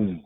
Mm.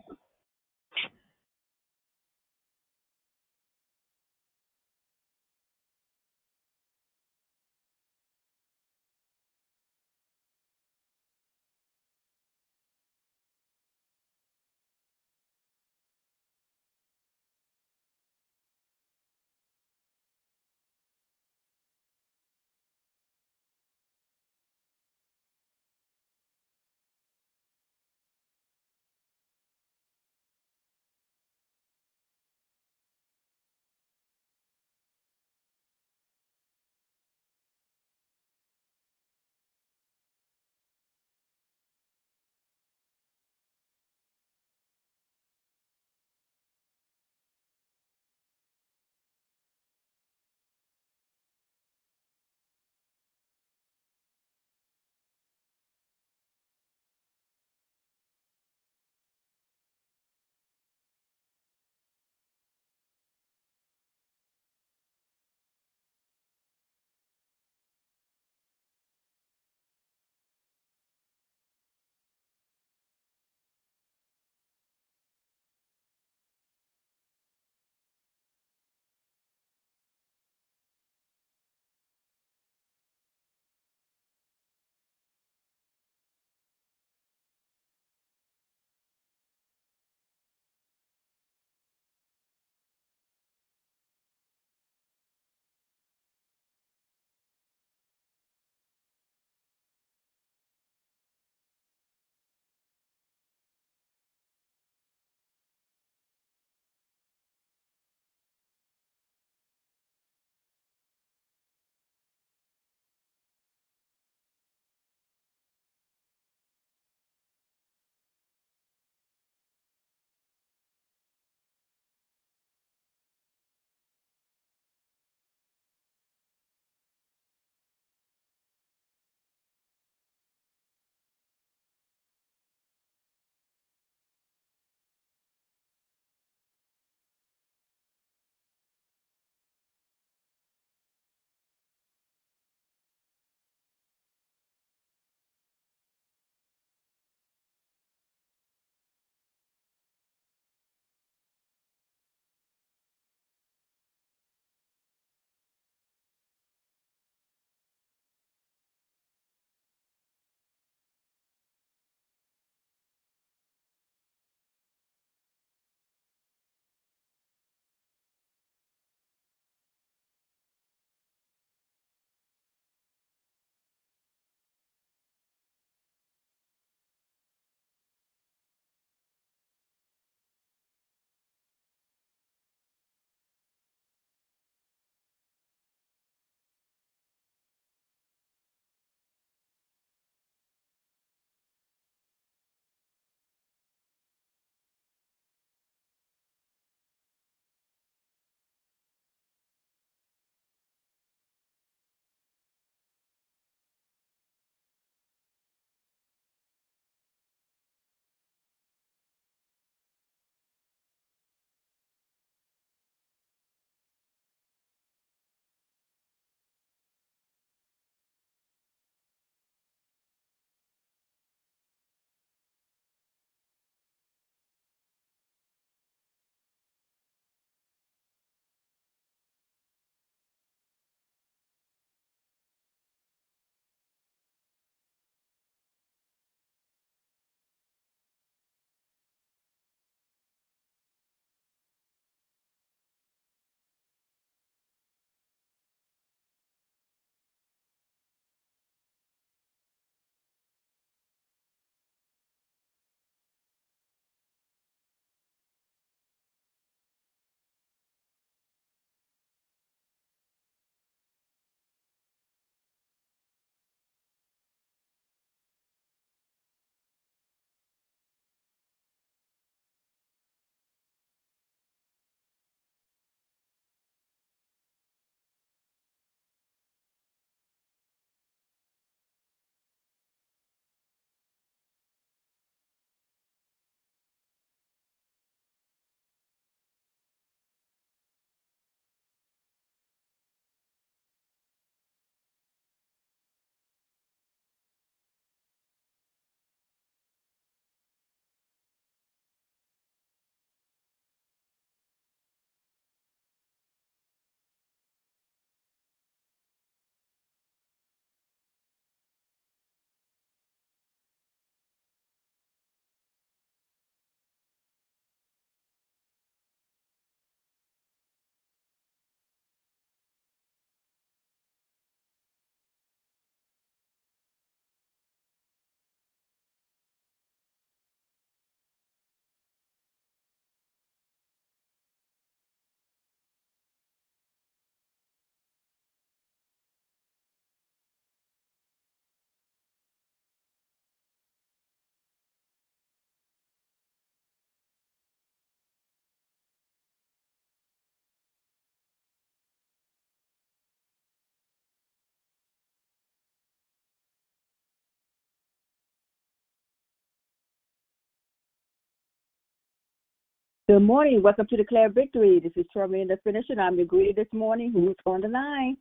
Good morning. Welcome to Declare Victory. This is Trevor the finisher. I'm your greeter this morning. Who's on the line?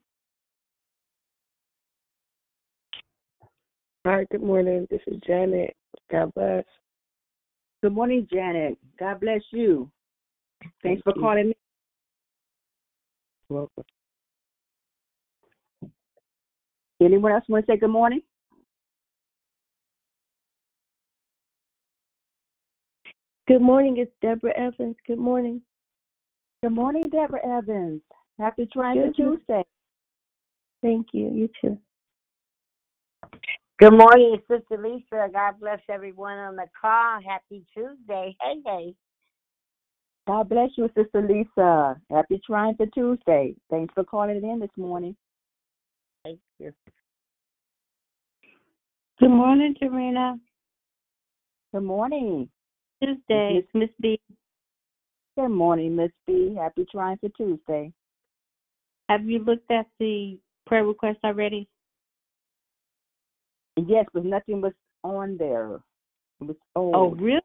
Hi, good morning. This is Janet. God bless. Good morning, Janet. God bless you. Thanks Thank for you. calling me. Welcome. Anyone else want to say good morning? Good morning. It's Deborah Evans. Good morning. Good morning, Deborah Evans. Happy Triumphant Good morning. Tuesday. Thank you. You too. Good morning, Sister Lisa. God bless everyone on the call. Happy Tuesday. Hey, hey. God bless you, Sister Lisa. Happy Triumphant Tuesday. Thanks for calling in this morning. Thank you. Good morning, Tarina. Good morning. Tuesday, it's Miss B. Good morning, Miss B. Happy Trying for Tuesday. Have you looked at the prayer request already? Yes, but nothing was on there. It was oh, old. Oh, really?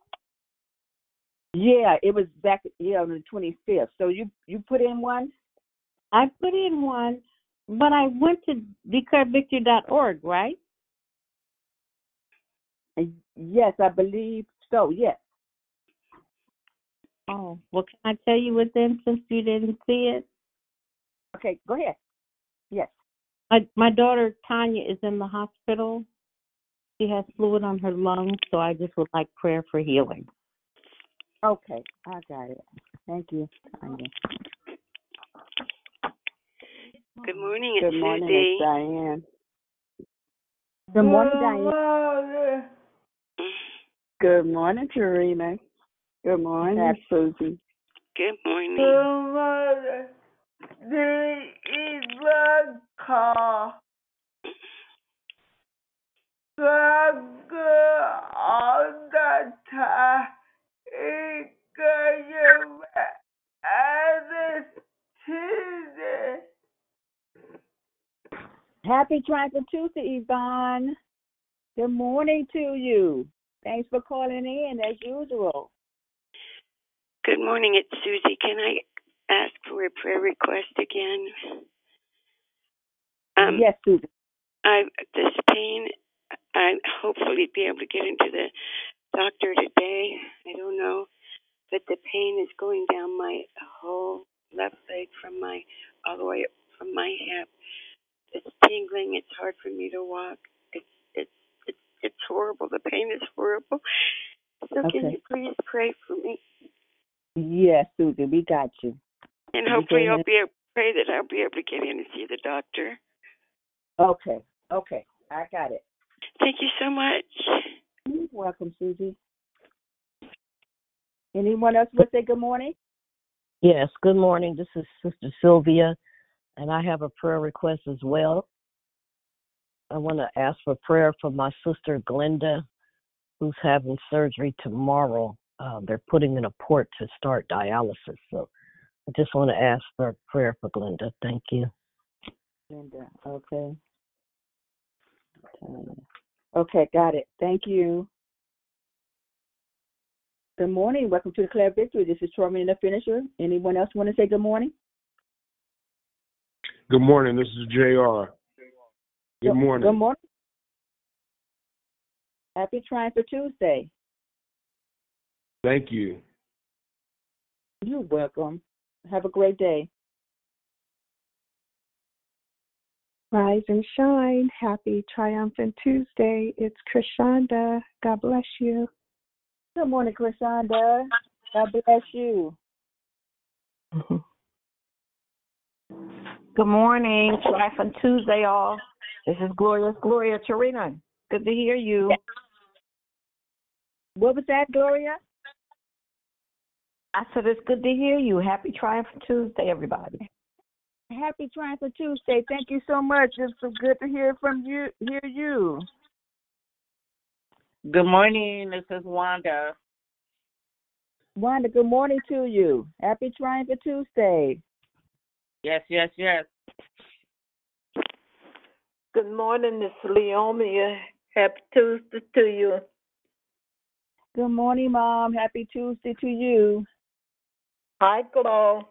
Yeah, it was back yeah on the twenty fifth. So you you put in one? I put in one, but I went to declarevictory.org, right? Yes, I believe so. Yes. Oh, well, can I tell you what then since you didn't see it? Okay, go ahead. Yes. My my daughter Tanya is in the hospital. She has fluid on her lungs, so I just would like prayer for healing. Okay, I got it. Thank you. Tanya. Good morning, it's Good morning, Susie. it's Diane. Good morning, Diane. Good morning, Tarina. Good morning, Happy- Susie. Good morning. morning. This is my call. God good all the time. It got you and it's Tuesday. Happy Triumphant Tuesday, Yvonne. Good morning to you. Thanks for calling in as usual. Good morning, it's Susie. Can I ask for a prayer request again? Um, yes, Susan. I this pain. I hopefully be able to get into the doctor today. I don't know, but the pain is going down my whole left leg from my all the way up from my hip. It's tingling. It's hard for me to walk. It's it's it's it's horrible. The pain is horrible. So can you please pray for me? Yes, Susan, we got you. And hopefully go I'll be able pray that I'll be able to get in and see the doctor. Okay, okay. I got it. Thank you so much. You're welcome, Susie. Anyone else want to say good morning? Yes, good morning. This is Sister Sylvia, and I have a prayer request as well. I want to ask for prayer for my sister Glenda, who's having surgery tomorrow. Uh, they're putting in a port to start dialysis. So I just want to ask for prayer for Glenda. Thank you. Linda. Okay. Okay, got it. Thank you. Good morning. Welcome to the Declare Victory. This is Tormin the Finisher. Anyone else want to say good morning? Good morning. This is Jr. Good morning. Good morning. Happy Triumphant Tuesday. Thank you. You're welcome. Have a great day. Rise and shine. Happy triumphant Tuesday. It's Krishanda. God bless you. Good morning, Krishanda. God bless you. Good morning. Triumphant Tuesday, all. This is Glorious Gloria Tarina. Good to hear you. What was that, Gloria? I said it's good to hear you. Happy Triumphant Tuesday, everybody. Happy Triumphant Tuesday. Thank you so much. It's so good to hear from you. Hear you. Good morning. This is Wanda. Wanda, good morning to you. Happy Triumphant Tuesday. Yes, yes, yes. Good morning, Miss Leomia. Happy Tuesday to you. Good morning, Mom. Happy Tuesday to you. Hi, Glow.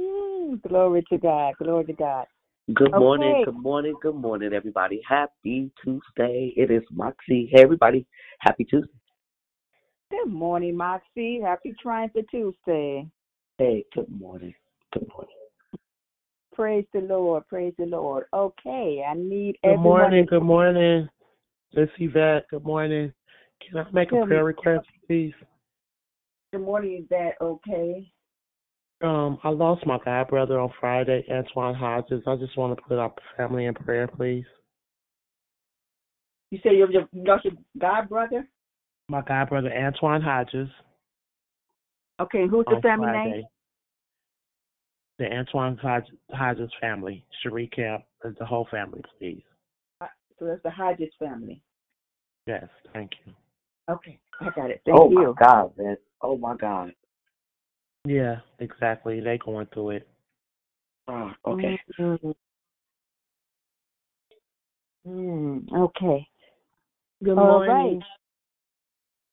Mm, Glory to God. Glory to God. Good morning, Okay. good morning, good morning, everybody. Happy Tuesday. It is Moxie. Hey, everybody. Happy Tuesday. Good morning, Moxie. Happy Triumph for Tuesday. Hey, good morning. Good morning. Praise the Lord. Praise the Lord. Okay, I need everyone. Good everyone. morning, good morning. Miss Yvette, good morning. Can I make a prayer request, please? Good morning, is that okay? Um, I lost my god brother on Friday, Antoine Hodges. I just want to put up the family in prayer, please. You say you're your, you lost your God brother? My god brother Antoine Hodges. Okay, who's the family Friday. name? The Antoine Hodges, Hodges family, Cherie Camp, uh, the whole family, please. So that's the Hodges family. Yes, thank you. Okay, I got it. Thank oh, you. my God, man. Oh, my God. Yeah, exactly. They going through it. Ah, okay. Mm, mm, okay. Good All morning. right.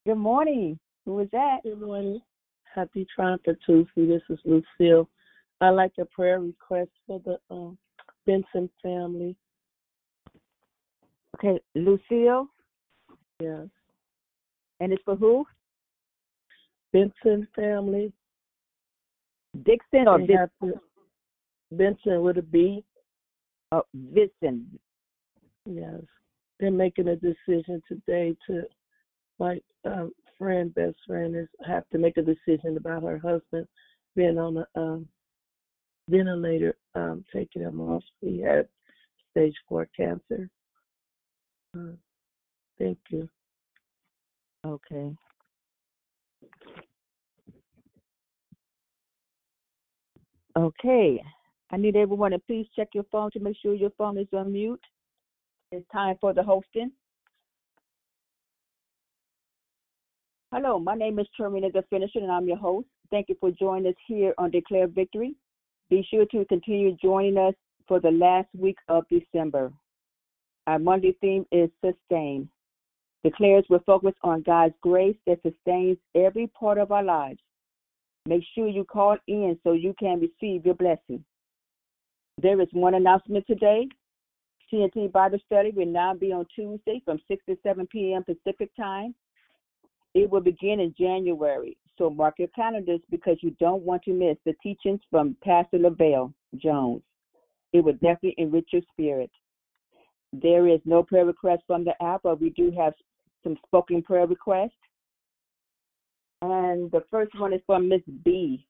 Good morning. Who is that? Good morning. Happy Triumph for Tuesday. This is Lucille. I'd like a prayer request for the um, Benson family. Okay, Lucille. Yes. And it's for who? Benson family. Dixon or They Vis- have to- Benson with a B. oh, Vixen? Yes. They're making a decision today to, my um, friend, best friend is have to make a decision about her husband being on a um, ventilator, um, taking him off. He had stage four cancer. Uh, thank you. Okay. Okay. I need everyone to please check your phone to make sure your phone is on mute. It's time for the hosting. Hello, my name is Termina the Finisher, and I'm your host. Thank you for joining us here on Declare Victory. Be sure to continue joining us for the last week of December. Our Monday theme is Sustain. Declares will focus on God's grace that sustains every part of our lives. Make sure you call in so you can receive your blessing. There is one announcement today. TNT Bible Study will now be on Tuesday from 6 to 7 p.m. Pacific Time. It will begin in January, so mark your calendars because you don't want to miss the teachings from Pastor LaVelle Jones. It will definitely enrich your spirit. There is no prayer request from the app, but we do have some spoken prayer requests. And the first one is from Miss B,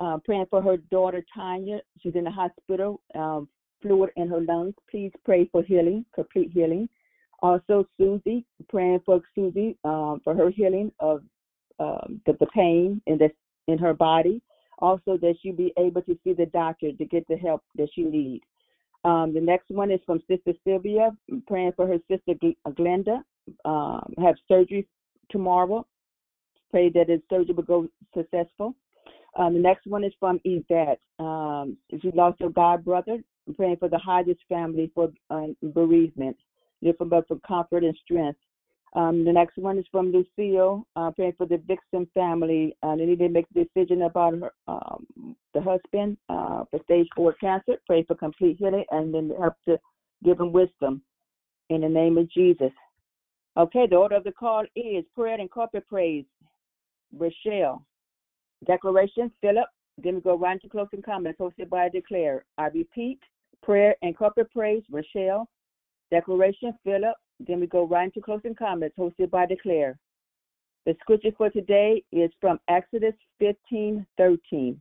uh, praying for her daughter Tanya. She's in the hospital, um, fluid in her lungs. Please pray for healing, complete healing. Also, Susie, praying for Susie um, for her healing of um, the, the pain in the in her body. Also, that she be able to see the doctor to get the help that she needs. Um, the next one is from Sister Sylvia, praying for her sister Glenda, um, have surgery tomorrow. Pray that the surgery will go successful. Um, the next one is from Yvette. Um, she lost her god brother. Praying for the Hodges family for uh, bereavement. Lift them up for comfort and strength. Um, the next one is from Lucille, uh, praying for the Dixon family. Uh, they need to make a decision about her, um, the husband uh, for stage four cancer. Pray for complete healing and then help to give him wisdom in the name of Jesus. Okay, the order of the call is prayer and corporate praise. Rochelle. Declaration, Philip. Then we go right into closing comments hosted by Declare. I repeat, prayer and corporate praise, Rochelle. Declaration, Philip. Then we go right into closing comments hosted by Declare. The scripture for today is from Exodus 15 13.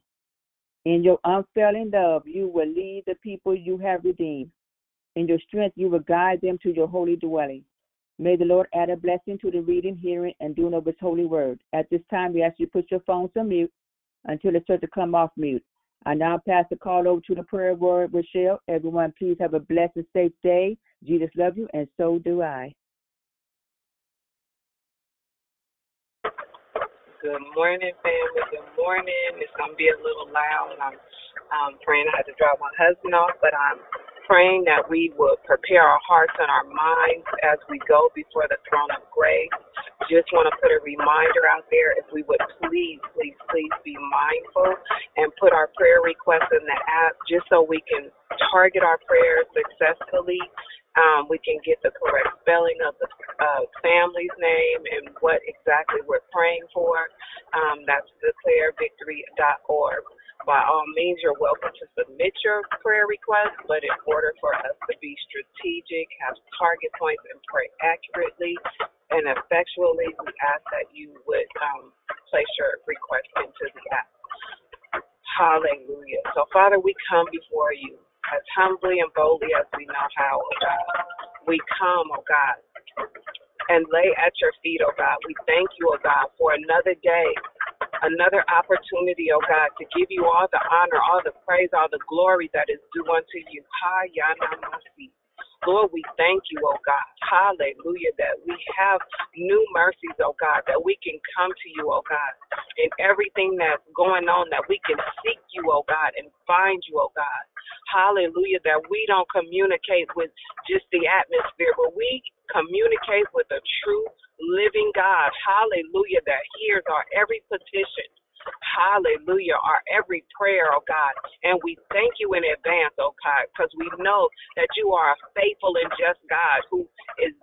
In your unfailing love, you will lead the people you have redeemed. In your strength, you will guide them to your holy dwelling. May the Lord add a blessing to the reading, hearing, and doing of His holy word. At this time, we ask you to put your phones on mute until it's said to come off mute. I now pass the call over to the prayer word, Rochelle. Everyone, please have a blessed safe day. Jesus loves you, and so do I. Good morning, family. Good morning. It's gonna be a little loud. I'm um, praying I have to drop my husband off, but I'm praying that we will prepare our hearts and our minds as we go before the throne of grace. Just want to put a reminder out there if we would please, please, please be mindful and put our prayer requests in the app just so we can target our prayers successfully. Um, we can get the correct spelling of the uh, family's name and what exactly we're praying for. Um, that's declarevictory.org by all means, you're welcome to submit your prayer request, but in order for us to be strategic, have target points, and pray accurately and effectually, we ask that you would um, place your request into the app. Hallelujah. So, Father, we come before you as humbly and boldly as we know how, oh God. We come, oh God, and lay at your feet, oh God. We thank you, oh God, for another day another opportunity, oh God, to give you all the honor, all the praise, all the glory that is due unto you. Lord, we thank you, oh God. Hallelujah, that we have new mercies, oh God, that we can come to you, oh God, in everything that's going on, that we can seek you, oh God, and find you, oh God. Hallelujah, that we don't communicate with just the atmosphere, but we communicate with a true living God. Hallelujah. That hears our every petition. Hallelujah. Our every prayer, oh God. And we thank you in advance, oh God, because we know that you are a faithful and just God who is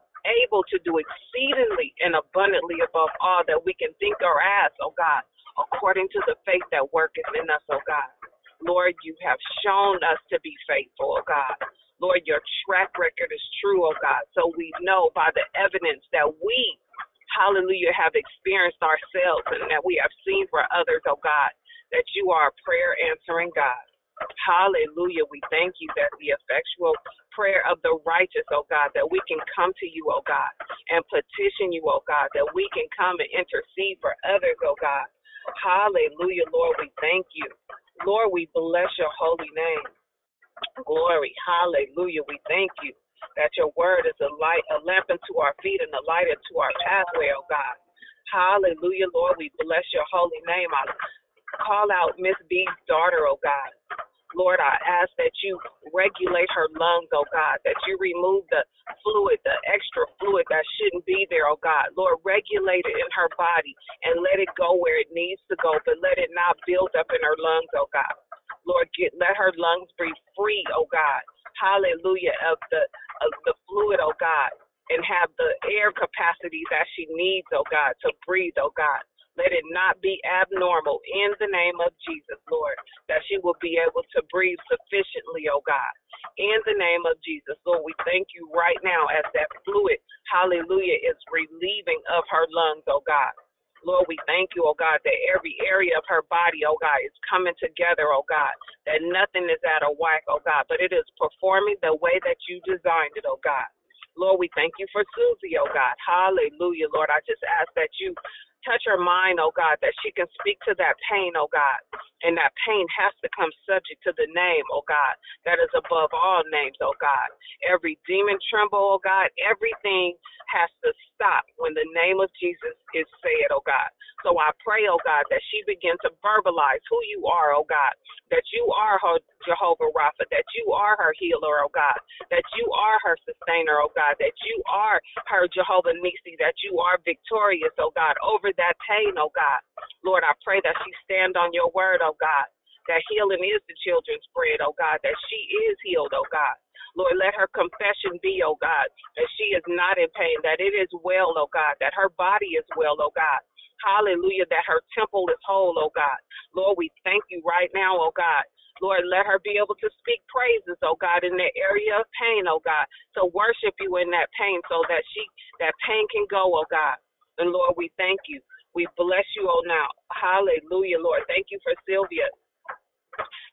able to do exceedingly and abundantly above all that we can think or ask, oh God, according to the faith that worketh in us, oh God. Lord, you have shown us to be faithful, oh God. Lord, your track record is true, oh God. So we know by the evidence that we hallelujah, have experienced ourselves and that we have seen for others, oh God, that you are a prayer answering God. Hallelujah. We thank you that the effectual prayer of the righteous, oh God, that we can come to you, oh God, and petition you, oh God, that we can come and intercede for others, oh God. Hallelujah, Lord. We thank you. Lord, we bless your holy name. Glory. Hallelujah. We thank you that your word is a light, a lamp unto our feet and a light unto our pathway, oh God. Hallelujah, Lord. We bless your holy name. I call out Miss B's daughter, oh God. Lord, I ask that you regulate her lungs, oh God, that you remove the fluid, the extra fluid that shouldn't be there, oh God. Lord, regulate it in her body and let it go where it needs to go, but let it not build up in her lungs, oh God. Lord, get let her lungs breathe free, oh God. Hallelujah, of the the fluid, oh God, and have the air capacity that she needs, oh God, to breathe, oh God. Let it not be abnormal in the name of Jesus, Lord, that she will be able to breathe sufficiently, oh God. In the name of Jesus, Lord, we thank you right now as that fluid, hallelujah, is relieving of her lungs, oh God. Lord, we thank you, oh God, that every area of her body, oh God, is coming together, oh God, that nothing is out of whack, oh God, but it is performing the way that you designed it, oh God. Lord, we thank you for Susie, oh God. Hallelujah, Lord. I just ask that you touch her mind, oh God, that she can speak to that pain, oh God. And that pain has to come subject to the name, oh God, that is above all names, oh God. Every demon tremble, oh God. Everything has to stop when the name of Jesus is said, oh God. So I pray, oh God, that she begin to verbalize who you are, oh God, that you are her Jehovah Rapha, that you are her healer, oh God, that you are her sustainer, oh God, that you are her Jehovah Nissi, that you are victorious, oh God, over that pain, oh God. Lord, I pray that she stand on your word, oh God, that healing is the children's bread, oh God, that she is healed, oh God. Lord, let her confession be, oh God, that she is not in pain, that it is well, oh God, that her body is well, oh God. Hallelujah, that her temple is whole, oh God. Lord, we thank you right now, oh God. Lord, let her be able to speak praises, oh God, in the area of pain, oh God, to worship you in that pain so that she that pain can go, oh God. And Lord, we thank you. We bless you, oh now. Hallelujah, Lord. Thank you for Sylvia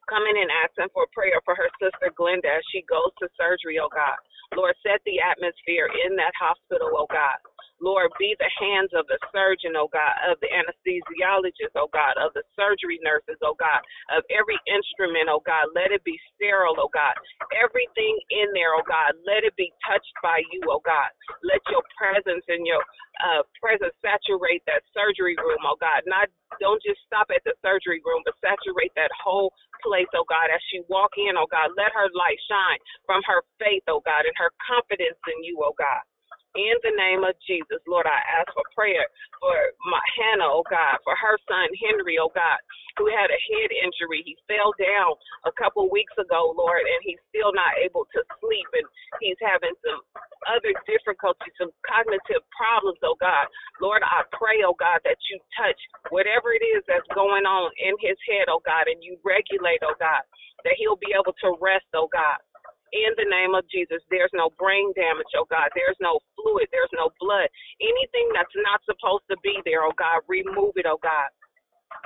coming and asking for prayer for her sister Glenda as she goes to surgery, oh God. Lord, set the atmosphere in that hospital, oh God. Lord, be the hands of the surgeon, oh God, of the anesthesiologist, oh God, of the surgery nurses, oh God, of every instrument, oh God. Let it be sterile, oh God. Everything in there, oh God, let it be touched by you, oh God. Let your presence and your uh, presence saturate that surgery room, oh God. Not don't just stop at the surgery room, but saturate that whole place, oh God. As she walk in, oh God, let her light shine from her faith, oh God, and her confidence in you, oh God. In the name of Jesus, Lord, I ask for prayer for my Hannah, oh God, for her son Henry, oh God, who had a head injury. He fell down a couple weeks ago, Lord, and he's still not able to sleep, and he's having some other difficulties, some cognitive problems, oh God. Lord, I pray, oh God, that you touch whatever it is that's going on in his head, oh God, and you regulate, oh God, that he'll be able to rest, oh God in the name of Jesus. There's no brain damage, oh God. There's no fluid. There's no blood. Anything that's not supposed to be there, oh God, remove it, oh God.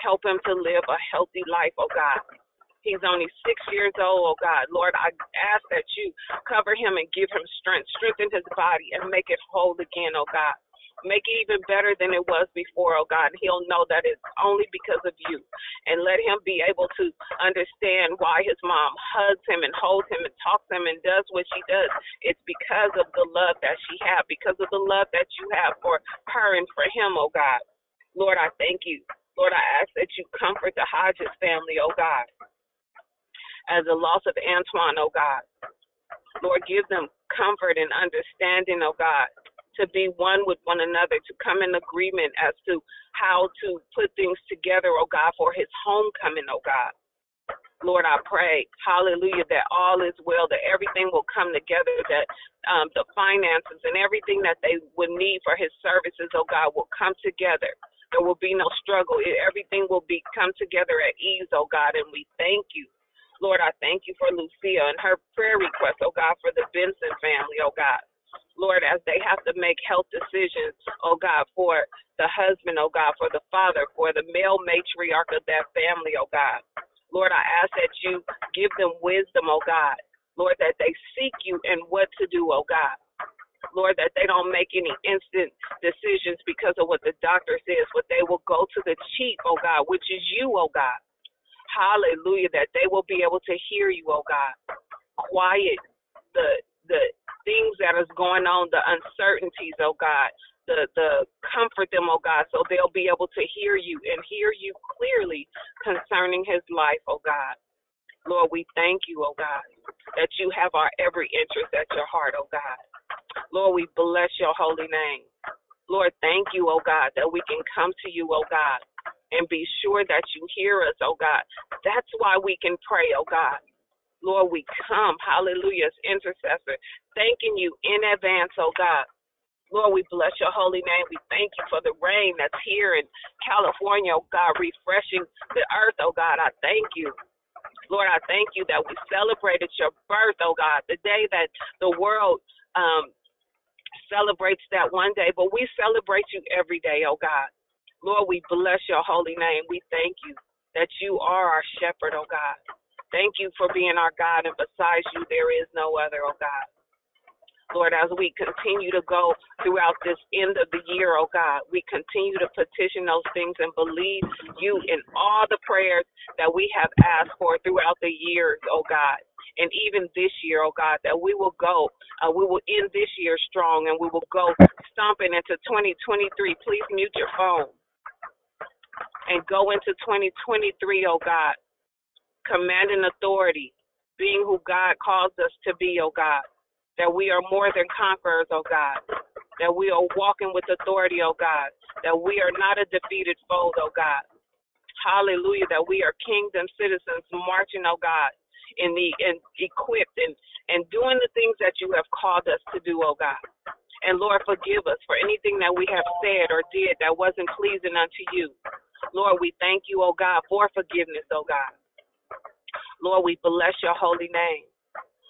Help him to live a healthy life, oh God. He's only six years old, oh God. Lord, I ask that you cover him and give him strength, strengthen his body, and make it whole again, oh God. Make it even better than it was before, oh God. He'll know that it's only because of you. And let him be able to understand why his mom hugs him and holds him and talks him and does what she does. It's because of the love that she has, because of the love that you have for her and for him, oh God. Lord, I thank you. Lord, I ask that you comfort the Hodges family, oh God. As the loss of Antoine, oh God. Lord, give them comfort and understanding, oh God to be one with one another, to come in agreement as to how to put things together, oh God, for his homecoming, oh God. Lord, I pray, hallelujah, that all is well, that everything will come together, that um, the finances and everything that they would need for his services, oh God, will come together. There will be no struggle. Everything will be come together at ease, oh God, and we thank you. Lord, I thank you for Lucia and her prayer request, oh God, for the Benson family, oh God. Lord, as they have to make health decisions, oh God, for the husband, oh God, for the father, for the male matriarch of that family, oh God. Lord, I ask that you give them wisdom, oh God. Lord, that they seek you and what to do, oh God. Lord, that they don't make any instant decisions because of what the doctor says, but they will go to the chief, oh God, which is you, oh God. Hallelujah, that they will be able to hear you, oh God. Quiet the the things that is going on, the uncertainties, oh God, the the comfort them, oh God, so they'll be able to hear you and hear you clearly concerning his life, oh God. Lord, we thank you, oh God, that you have our every interest at your heart, oh God. Lord, we bless your holy name. Lord, thank you, oh God, that we can come to you, oh God, and be sure that you hear us, oh God. That's why we can pray, oh God. Lord, we come, hallelujah, as intercessor, thanking you in advance, oh God. Lord, we bless your holy name. We thank you for the rain that's here in California, oh God, refreshing the earth, oh God. I thank you. Lord, I thank you that we celebrated your birth, oh God, the day that the world um, celebrates that one day, but we celebrate you every day, oh God. Lord, we bless your holy name. We thank you that you are our shepherd, oh God. Thank you for being our God, and besides you, there is no other, oh God. Lord, as we continue to go throughout this end of the year, oh God, we continue to petition those things and believe you in all the prayers that we have asked for throughout the years, oh God. And even this year, oh God, that we will go, uh, we will end this year strong and we will go stomping into 2023. Please mute your phone and go into 2023, oh God, commanding authority, being who God calls us to be, oh God. That we are more than conquerors, oh God. That we are walking with authority, oh God. That we are not a defeated foe, oh God. Hallelujah. That we are kingdom citizens marching, oh God, in the and equipped and, and doing the things that you have called us to do, oh God. And Lord, forgive us for anything that we have said or did that wasn't pleasing unto you. Lord, we thank you, oh God, for forgiveness, oh God. Lord, we bless your holy name.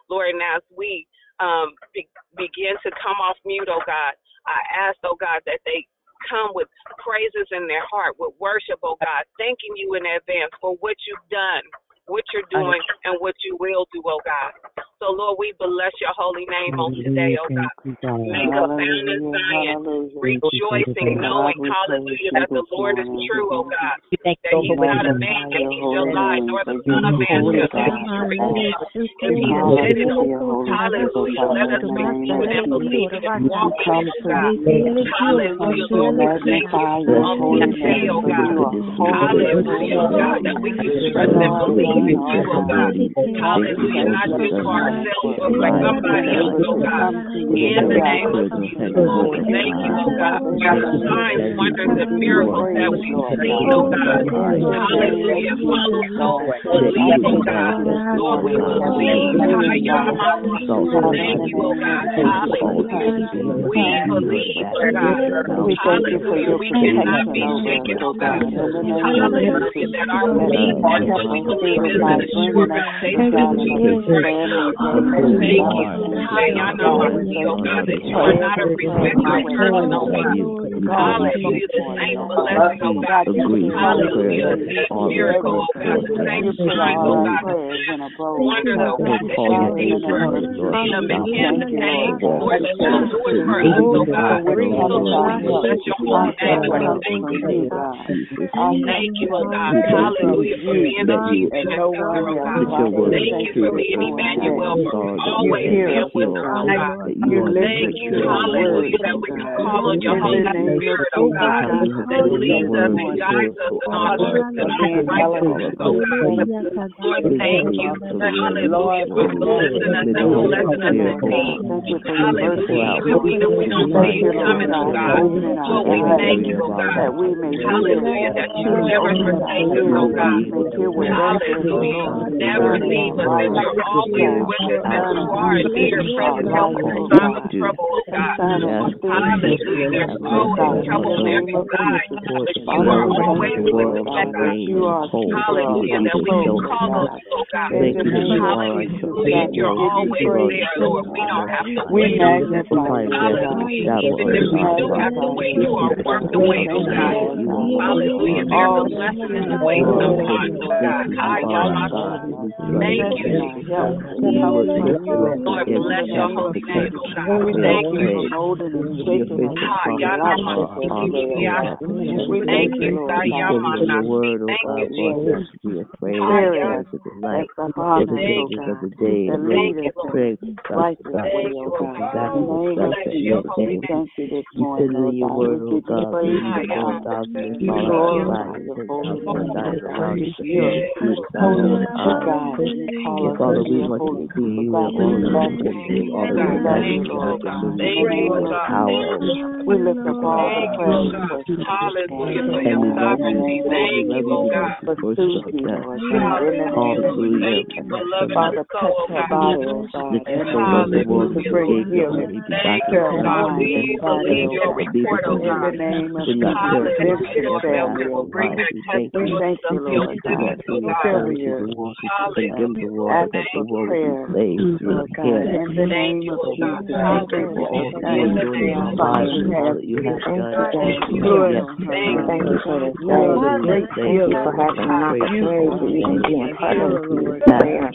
Lord, and as we um, be, begin to come off mute, oh God, I ask, oh God, that they come with praises in their heart, with worship, oh God, thanking you in advance for what you've done, what you're doing, and what you will do, oh God. So, Lord, we bless your holy name on today, oh God. Make us sound in Zion, rejoicing, knowing, hallelujah, that the Lord is true, oh God. That he's not a man that he shall lie, nor the son of man shall that he shall. If he said it, hallelujah, let us receive and believe it and walk in it, oh God. Hallelujah, Lord, we thank you on today, oh God. Hallelujah, oh God, that we can trust and believe in you, oh God. Hallelujah, not just for ourselves, but for somebody else, oh God. In the name of Jesus, Lord, we thank you, oh God, for the signs, wonders, and miracles that we've seen, oh God. Hallelujah, follow those who believe, oh God. Lord, we believe, Hayama, thank you, oh God. Hallelujah. We believe, oh God. Hallelujah. We cannot be shaken, oh God. Hallelujah. That our belief, that we believe is an assured foundation of Thank you. Hayama, oh God, that you are not a respecter of person, oh God. Hallelujah. The same blessing, oh God. Hallelujah. The miracle, oh God. The same sign, oh God. Wonders, oh God. That you do for Tina McKim today. Lord, that you do it for us, oh God. Lord, we bless your holy name, Lord. Thank you. Thank you, oh God. Hallelujah. For being the chief intercessor, oh God. Thank you for being Emmanuel. For always being with us, oh God. Thank you. Hallelujah. That we can call on your Holy Spirit, oh God. That leads us and guides us in all truth and all righteousness, oh God. Lord, thank you. Hallelujah. For blessing us and blessing us indeed. Hallelujah. Even we know we don't see it coming, oh God. Lord, we thank you, oh God. Hallelujah. That you never forsake us, oh God. Hallelujah. Never leave us. That you're always with us. That you are a present help in time of trouble, oh God. Hallelujah. There's always trouble there, oh God. But you are always with us, oh God. Hallelujah. That when you call us, oh God. Hallelujah. You're always there, Lord. We don't have to wait. Hallelujah. Even if we do have to wait, you are worth the wait, oh God. Hallelujah. There's a lesson in the wait sometimes, oh God. Thank you. Lord, bless your holy name, oh God. Thank you for molding and shaping us. Thank you. Thank you, Jesus. Spirit of the light, of the days of the day, and Thank you, Lord. for God, for that stuff that you think. You said in your word, oh God, we need four thousand and fall outside, ten thousand died around us, but you keep us out of our eyes. And Father, we want to see you and honor you and give all the hallelujah, the power. We lift up all the praise. Hallelujah for your sovereignty. Thank you, oh God. For Susie, Lord God, in the Thank you for loving us so, oh God. body, oh God, in the name Hallelujah. to bring healing, Thank you, oh God. We believe your report, oh in the God. name of We're not careful Hallelujah. with Lord, your that we oh God. that We thank you. testimony We of your thank you for oh God. family to the water, to condemn the water, that the world will be saved through Lord the God, care. in the name of Jesus, Thank you for all that you are doing in our lives and all that you have done. Thank you, and Lord. yet to Thank you for this You day. Thank you for having an opportunity to even be in presence of you prayer,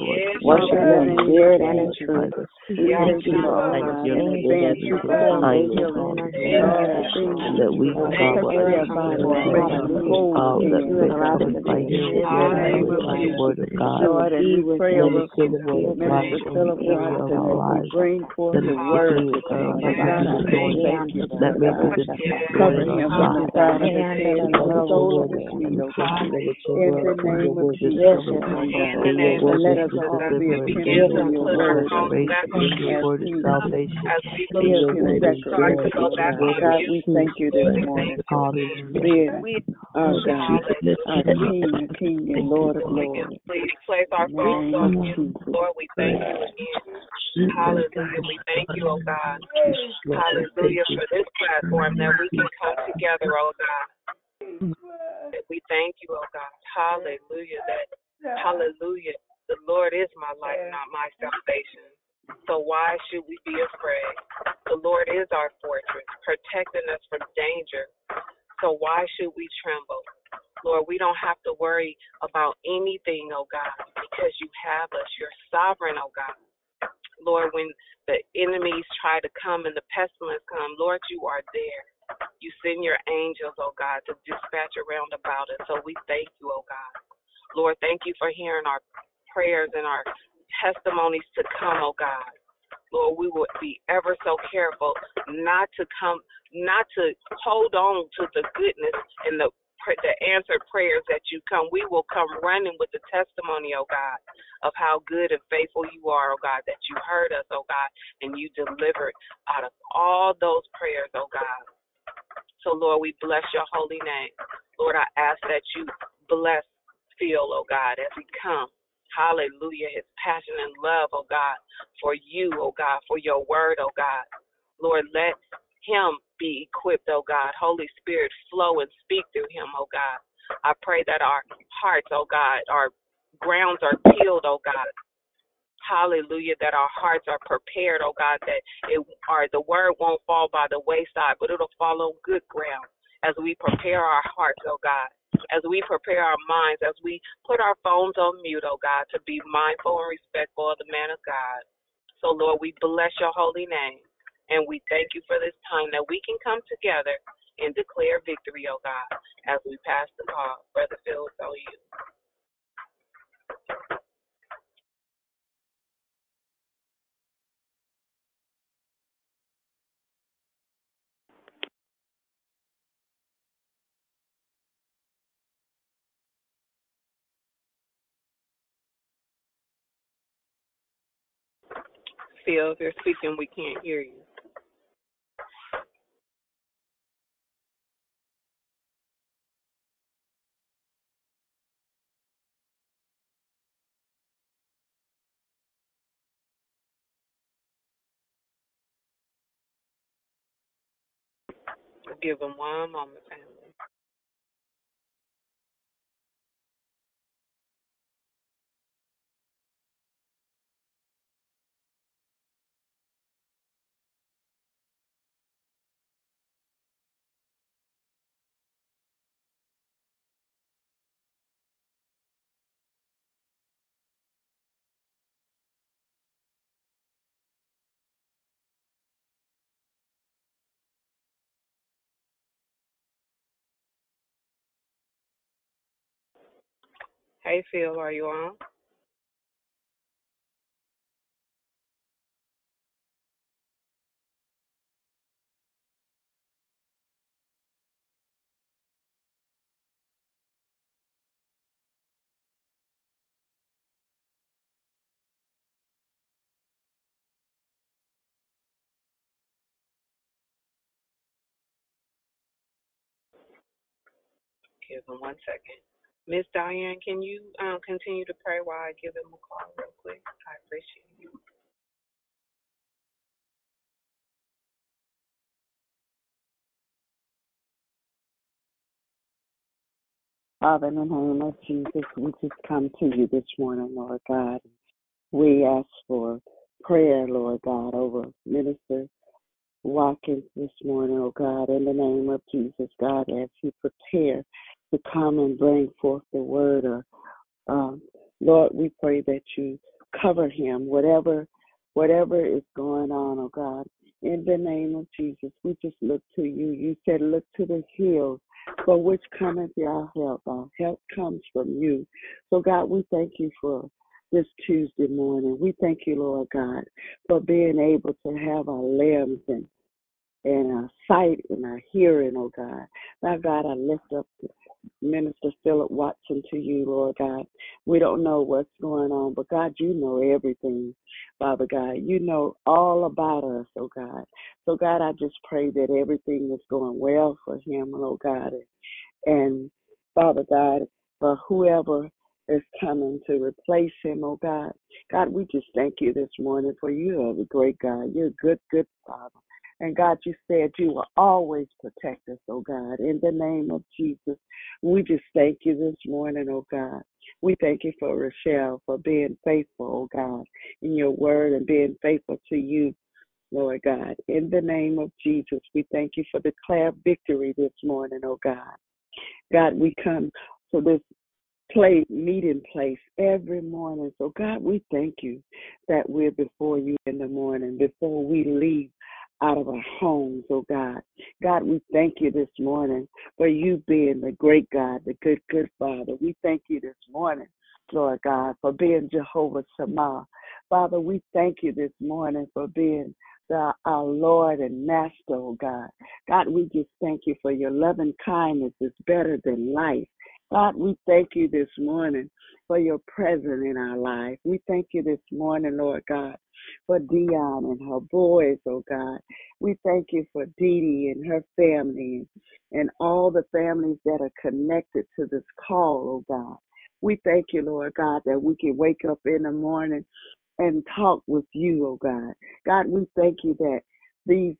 worship you in spirit and in truth. We thank you for all our things that you provide that we Protect follow everybody, hallelujah. all that we allow us come to by in the name of by the Jesus. word of God. We pray Let over us hear the word of God Minister in Philip every area of our lives. bring forth Let the us word continue to today. come Lord God, I thank you, that may Lord be the Cover him on our the crown of his side. head to Let the your of his we oh thank you your In word the name of Jesus, coming. Lord God. And your word let us all be deliverance. attentive Your to your word your word is salvation. as we And live your his word is second joy. Lord And your God. word God, is we thank you this morning for Hallelujah. being our God, our King, the King and Lord of Lords. Please place our phones on you. Lord, we thank you again. Hallelujah. We thank you, oh God. Hallelujah for this platform that we can come together, oh God. We thank you, oh God. Hallelujah. That hallelujah. The Lord is my light, not my salvation. So why should we be afraid? The Lord is our fortress, protecting us from danger. So why should we tremble? Lord, we don't have to worry about anything, oh God, because you have us. You're sovereign, oh God. Lord, when the enemies try to come and the pestilence come, Lord, you are there. You send your angels, oh God, to dispatch around about us. So we thank you, oh God. Lord, thank you for hearing our prayers and our testimonies to come, oh God. Lord, we will be ever so careful not to come, not to hold on to the goodness and the the answered prayers that you come. We will come running with the testimony, oh God, of how good and faithful you are, oh God, that you heard us, oh God, and you delivered out of all those prayers, oh God. So, Lord, we bless your holy name. Lord, I ask that you bless Phil, oh God, as he comes. Hallelujah. His passion and love, oh God, for you, oh God, for your word, oh God. Lord, let him be equipped, oh God. Holy Spirit, flow and speak through him, oh God. I pray that our hearts, oh God, our grounds are tilled, oh God. Hallelujah, that our hearts are prepared, oh God, that it our the word won't fall by the wayside, but it'll fall on good ground as we prepare our hearts, oh God, as we prepare our minds, as we put our phones on mute, oh God, to be mindful and respectful of the man of God. So Lord, we bless your holy name. And we thank you for this time that we can come together and declare victory, oh God, as we pass the call. Brother Phil, it's on you. Phil, if you're speaking, we can't hear you. Give him one moment, family. Hey, Phil, are you on? Give him one second. Miss Diane, can you um, continue to pray while I give him a call real quick? I appreciate you. Father, in the name of Jesus, we just come to you this morning, Lord God. We ask for prayer, Lord God, over Minister Watkins this morning, oh God, in the name of Jesus, God, as he prepare to come and bring forth the word. Or, um, Lord, we pray that you cover him, whatever, whatever is going on, oh God. In the name of Jesus, we just look to you. You said, look to the hills for which cometh our help. Our help comes from you. So, God, we thank you for this Tuesday morning. We thank you, Lord God, for being able to have our limbs and and our sight and our hearing, oh God. Now, God, I lift up Minister Philip Watson to you, Lord God. We don't know what's going on, but God, you know everything, Father God. You know all about us, oh God. So, God, I just pray that everything is going well for him, oh God. And Father God, for whoever is coming to replace him, oh God. God, we just thank you this morning for you are the great God. You're a good, good Father. And God, you said you will always protect us, oh God, in the name of Jesus. We just thank you this morning, oh God. We thank you for Rochelle for being faithful, oh God, in your word and being faithful to you, Lord God. In the name of Jesus, we thank you for declare victory this morning, oh God. God, we come to this play meeting place every morning. So God, we thank you that we're before you in the morning, before we leave out of our homes, oh God. God, we thank you this morning for you being the great God, the good, good Father. We thank you this morning, Lord God, for being Jehovah Shammah. Father, we thank you this morning for being the, our Lord and Master, oh God. God, we just thank you for your loving kindness is better than life. God, we thank you this morning for your presence in our life. We thank you this morning, Lord God, for Dion and her boys, oh God. We thank you for Dee Dee and her family and all the families that are connected to this call, oh God. We thank you, Lord God, that we can wake up in the morning and talk with you, oh God. God, we thank you that these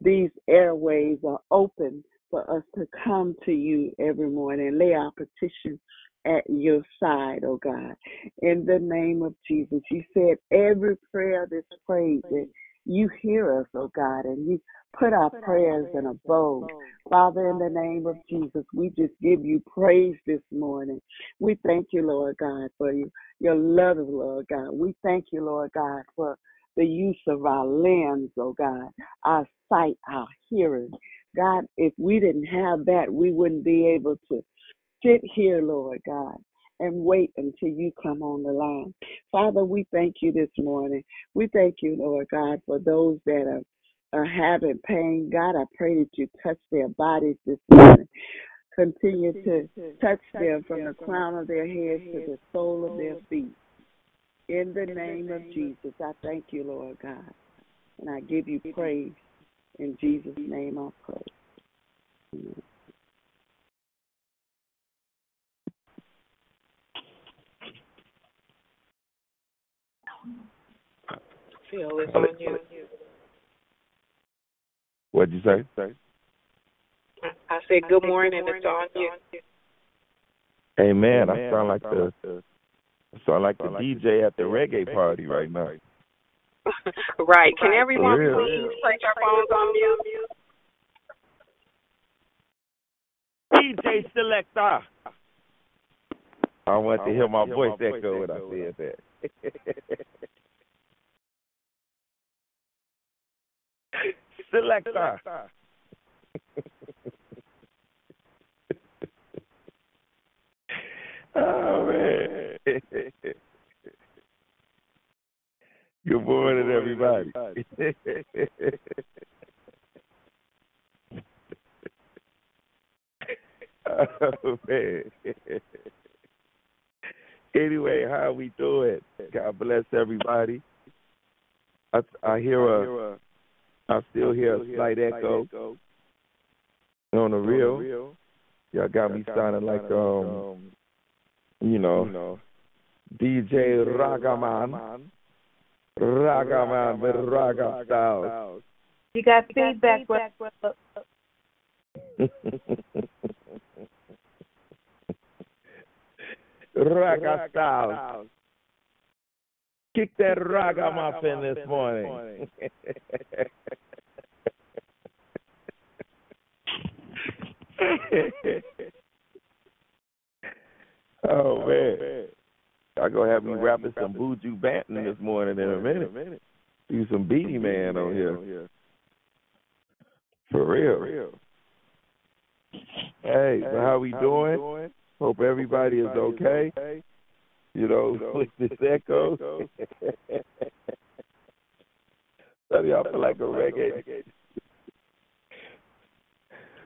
these airways are open for us to come to you every morning and lay our petition at your side, oh God. In the name of Jesus, you said every prayer that's prayed that you hear us, oh God, and you put our prayers in a bowl. Father, in the name of Jesus, we just give you praise this morning. We thank you, Lord God, for you, your love, Lord God. We thank you, Lord God, for the use of our limbs, oh God, our sight, our hearing. God, if we didn't have that, we wouldn't be able to sit here, Lord God, and wait until you come on the line. Father, we thank you this morning. We thank you, Lord God, for those that are are having pain. God, I pray that you touch their bodies this morning. Continue to touch them from the crown of their heads to the sole of their feet. In the name of Jesus, I thank you, Lord God. And I give you praise. In Jesus' name I pray. Amen. Phil, it's on you. What'd you say? I said good morning. It's on you. Hey man, I sound like the I sound like the DJ at the reggae party right now. right. Can everyone For real. please place our phones on mute? DJ Selector. I want to hear my voice echo when I said that. Selector. oh man. Good morning, everybody. oh man. Anyway, how we doing? God bless everybody. I I hear a I still hear a slight echo on the real. Y'all got me sounding like um, you know, DJ Ragaman, Ragaman with Raga Styles. You got feedback. Raga Styles. Kick that ragamuffin this morning. Oh, oh man. I go have me rapping some Buju Banton this morning in a minute. Do some Beenie Man on here. For real. Hey, so how we doing? Hope everybody is okay. You know, with this echo. Some of y'all feel like a reggae.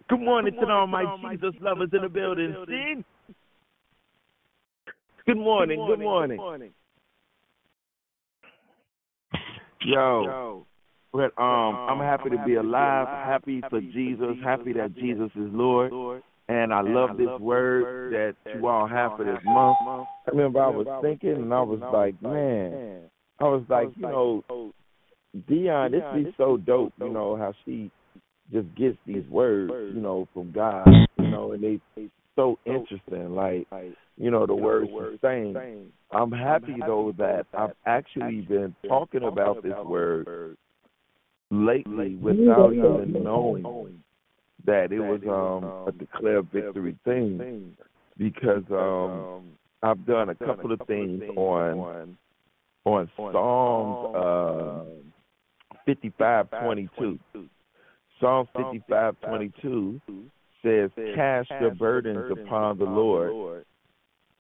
Good morning to all my Jesus lovers in the building. See? Good morning. Good morning. Yo, but um, I'm happy to be alive. Happy for Jesus. Happy that Jesus is Lord. And I love this word that you all have for this month. I remember I was thinking, and I was like, man, I was like, you know, oh, Dion, this be so dope. You know how she just gets these words, you know, from God. You know, and they they so interesting. Like, you know, the words sustain. I'm happy though that I've actually been talking about this word lately without even knowing that it was um a declare victory thing. because um I've done a couple of things on on Psalms uh, fifty five twenty two. Psalm fifty five twenty two says, Cast your burdens upon the Lord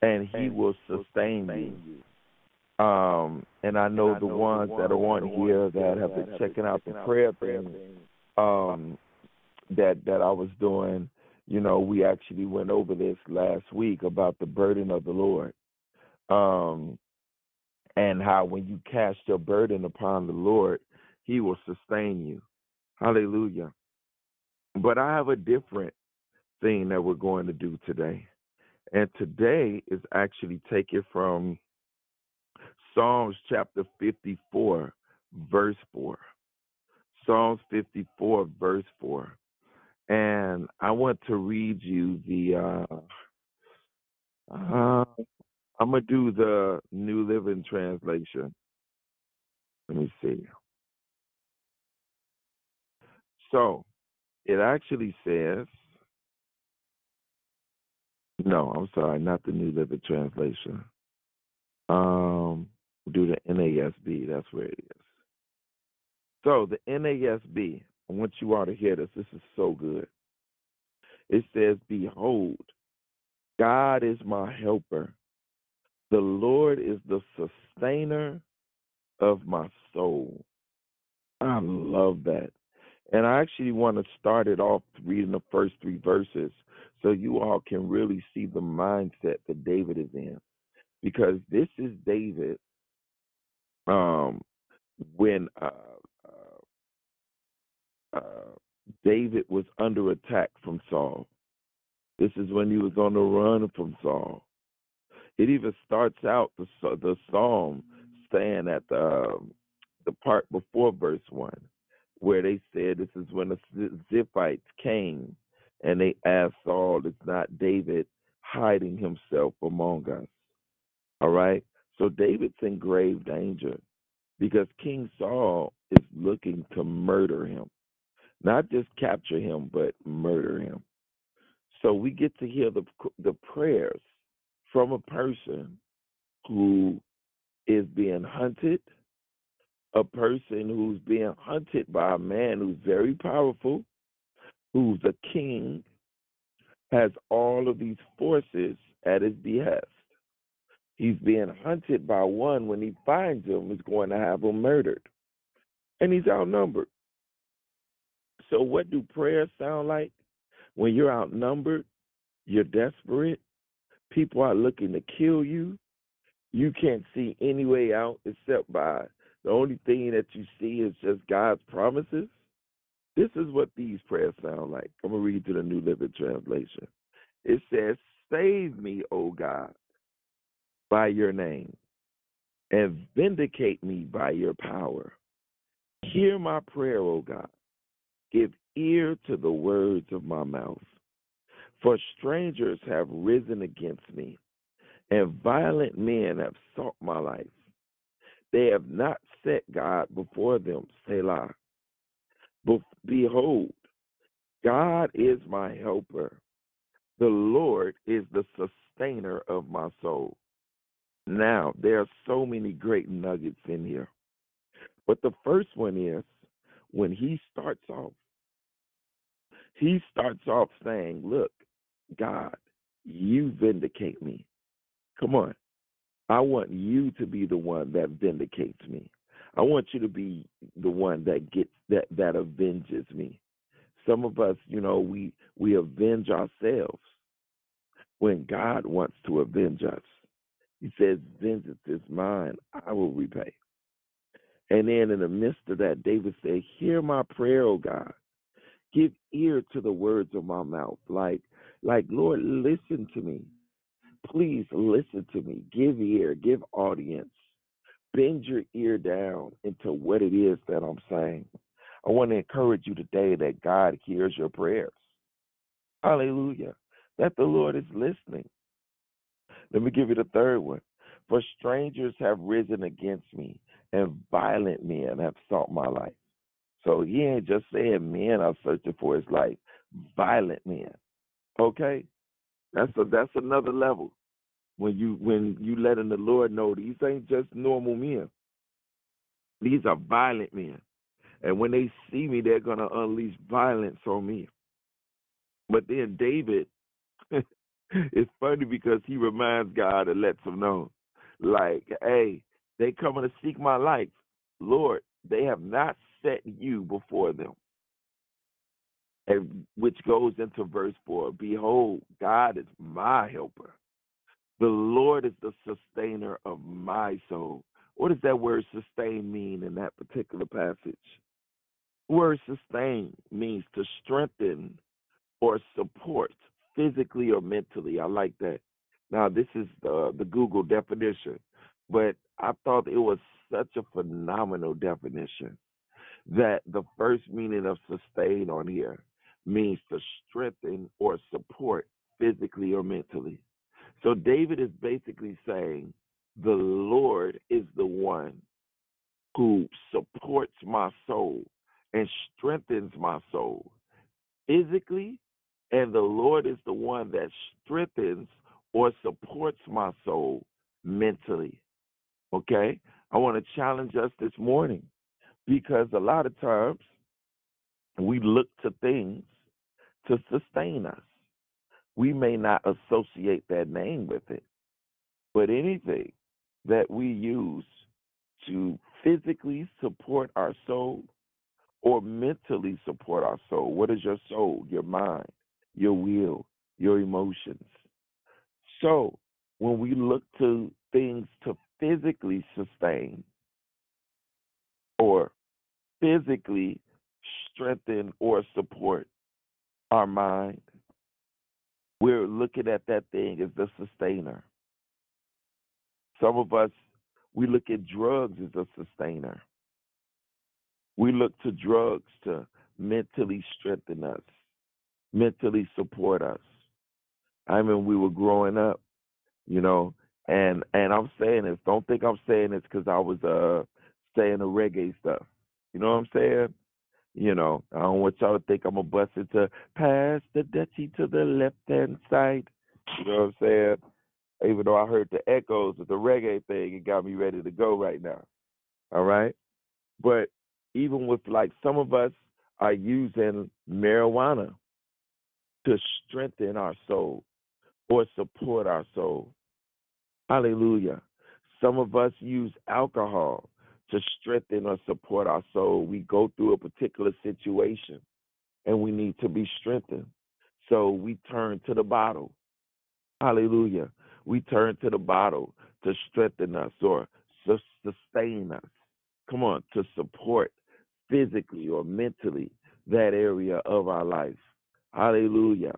and he will sustain you. Um, and I know the ones that are on here that have been checking out the prayer thing um, that that I was doing. You know, we actually went over this last week about the burden of the Lord, um, and how when you cast your burden upon the Lord, He will sustain you. Hallelujah. But I have a different thing that we're going to do today. And today is actually taken from Psalms chapter 54, verse 4. Psalms 54, verse 4. And I want to read you the, uh, uh, I'm to do the New Living Translation. Let me see. So it actually says, no, I'm sorry, not the New Living Translation. Um, do the NASB. That's where it is. So the NASB. I want you all to hear this. This is so good. It says, "Behold, God is my helper. The Lord is the sustainer of my soul." I love that. And I actually want to start it off reading the first three verses so you all can really see the mindset that David is in. Because this is David um, when uh, uh, David was under attack from Saul. This is when he was on the run from Saul. It even starts out the the psalm saying at the um, the part before verse one, where they said this is when the Ziphites came and they asked Saul, "Is not David hiding himself among us?" All right. So David's in grave danger because King Saul is looking to murder him, not just capture him, but murder him. So we get to hear the the prayers from a person who is being hunted, a person who's being hunted by a man who's very powerful, who's a king, has all of these forces at his behest. He's being hunted by one when he finds him is going to have him murdered. And he's outnumbered. So what do prayers sound like? When you're outnumbered, you're desperate, people are looking to kill you, you can't see any way out except by the only thing that you see is just God's promises. This is what these prayers sound like. I'm going to read to the New Living Translation. It says, Save me, O God, by your name, and vindicate me by your power. Hear my prayer, O God. Give ear to the words of my mouth. For strangers have risen against me, and violent men have sought my life. They have not set God before them, Selah. Behold, God is my helper. The Lord is the sustainer of my soul. Now, there are so many great nuggets in here. But the first one is when he starts off, he starts off saying, Look, God, you vindicate me. Come on. I want you to be the one that vindicates me. I want you to be the one that gets that that avenges me. Some of us, you know, we we avenge ourselves when God wants to avenge us. He says, Vengeance is mine, I will repay. And then in the midst of that, David said, Hear my prayer, O God. Give ear to the words of my mouth. Like, like, Lord, listen to me. Please listen to me. Give ear, give audience. Bend your ear down into what it is that I'm saying. I want to encourage you today that God hears your prayers. Hallelujah. That the Lord is listening. Let me give you the third one. For strangers have risen against me, and violent men have sought my life. So he ain't just saying men are searching for his life, violent men. Okay? That's a that's another level. When you when you letting the Lord know these ain't just normal men. These are violent men. And when they see me, they're gonna unleash violence on me. But then David it's funny because he reminds God and lets him know, like, hey, they coming to seek my life. Lord, they have not set you before them. And which goes into verse four. Behold, God is my helper. The Lord is the sustainer of my soul. What does that word sustain mean in that particular passage? word sustain means to strengthen or support physically or mentally. I like that. Now this is the the Google definition, but I thought it was such a phenomenal definition that the first meaning of sustain on here means to strengthen or support physically or mentally. So David is basically saying the Lord is the one who supports my soul and strengthens my soul physically, and the Lord is the one that strengthens or supports my soul mentally. Okay? I want to challenge us this morning because a lot of times we look to things to sustain us. We may not associate that name with it, but anything that we use to physically support our soul or mentally support our soul. What is your soul? Your mind, your will, your emotions. So when we look to things to physically sustain or physically strengthen or support our mind, we're looking at that thing as the sustainer. Some of us, we look at drugs as a sustainer. We look to drugs to mentally strengthen us, mentally support us. I mean, we were growing up, you know, and and I'm saying this. Don't think I'm saying this because I was uh saying the reggae stuff. You know what I'm saying? You know, I don't want y'all to think I'm a bust into pass the Dutchie to the left hand side. You know what I'm saying? Even though I heard the echoes of the reggae thing, it got me ready to go right now. All right? But even with like some of us are using marijuana to strengthen our soul or support our soul. Hallelujah. Some of us use alcohol to strengthen or support our soul. We go through a particular situation and we need to be strengthened. So we turn to the bottle. Hallelujah. We turn to the bottle to strengthen us or sustain us. Come on, to support physically or mentally that area of our life. Hallelujah.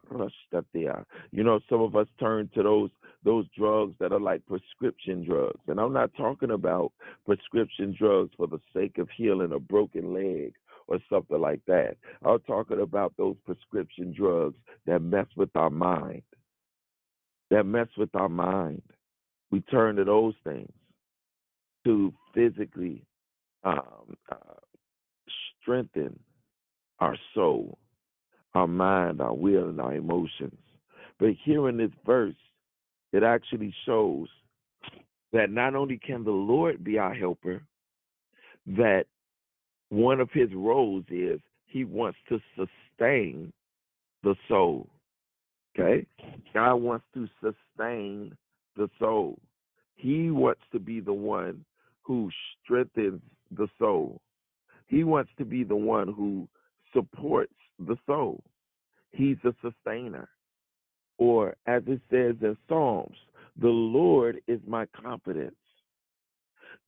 You know, some of us turn to those those drugs that are like prescription drugs. And I'm not talking about prescription drugs for the sake of healing a broken leg or something like that. I'm talking about those prescription drugs that mess with our mind. That mess with our mind. We turn to those things to physically um, uh, strengthen our soul, our mind, our will, and our emotions. But here in this verse, it actually shows that not only can the Lord be our helper, that one of his roles is he wants to sustain the soul. Okay? God wants to sustain the soul. He wants to be the one who strengthens the soul. He wants to be the one who supports the soul. He's a sustainer. Or as it says in Psalms, the Lord is my confidence.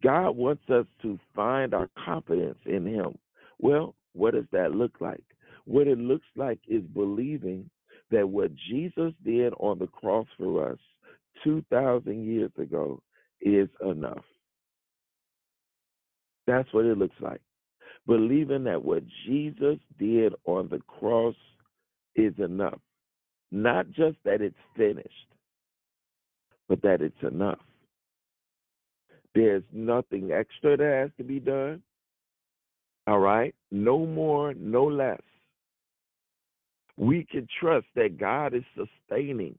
God wants us to find our confidence in Him. Well, what does that look like? What it looks like is believing that what Jesus did on the cross for us 2,000 years ago is enough. That's what it looks like believing that what Jesus did on the cross is enough. Not just that it's finished, but that it's enough. There's nothing extra that has to be done. All right? No more, no less. We can trust that God is sustaining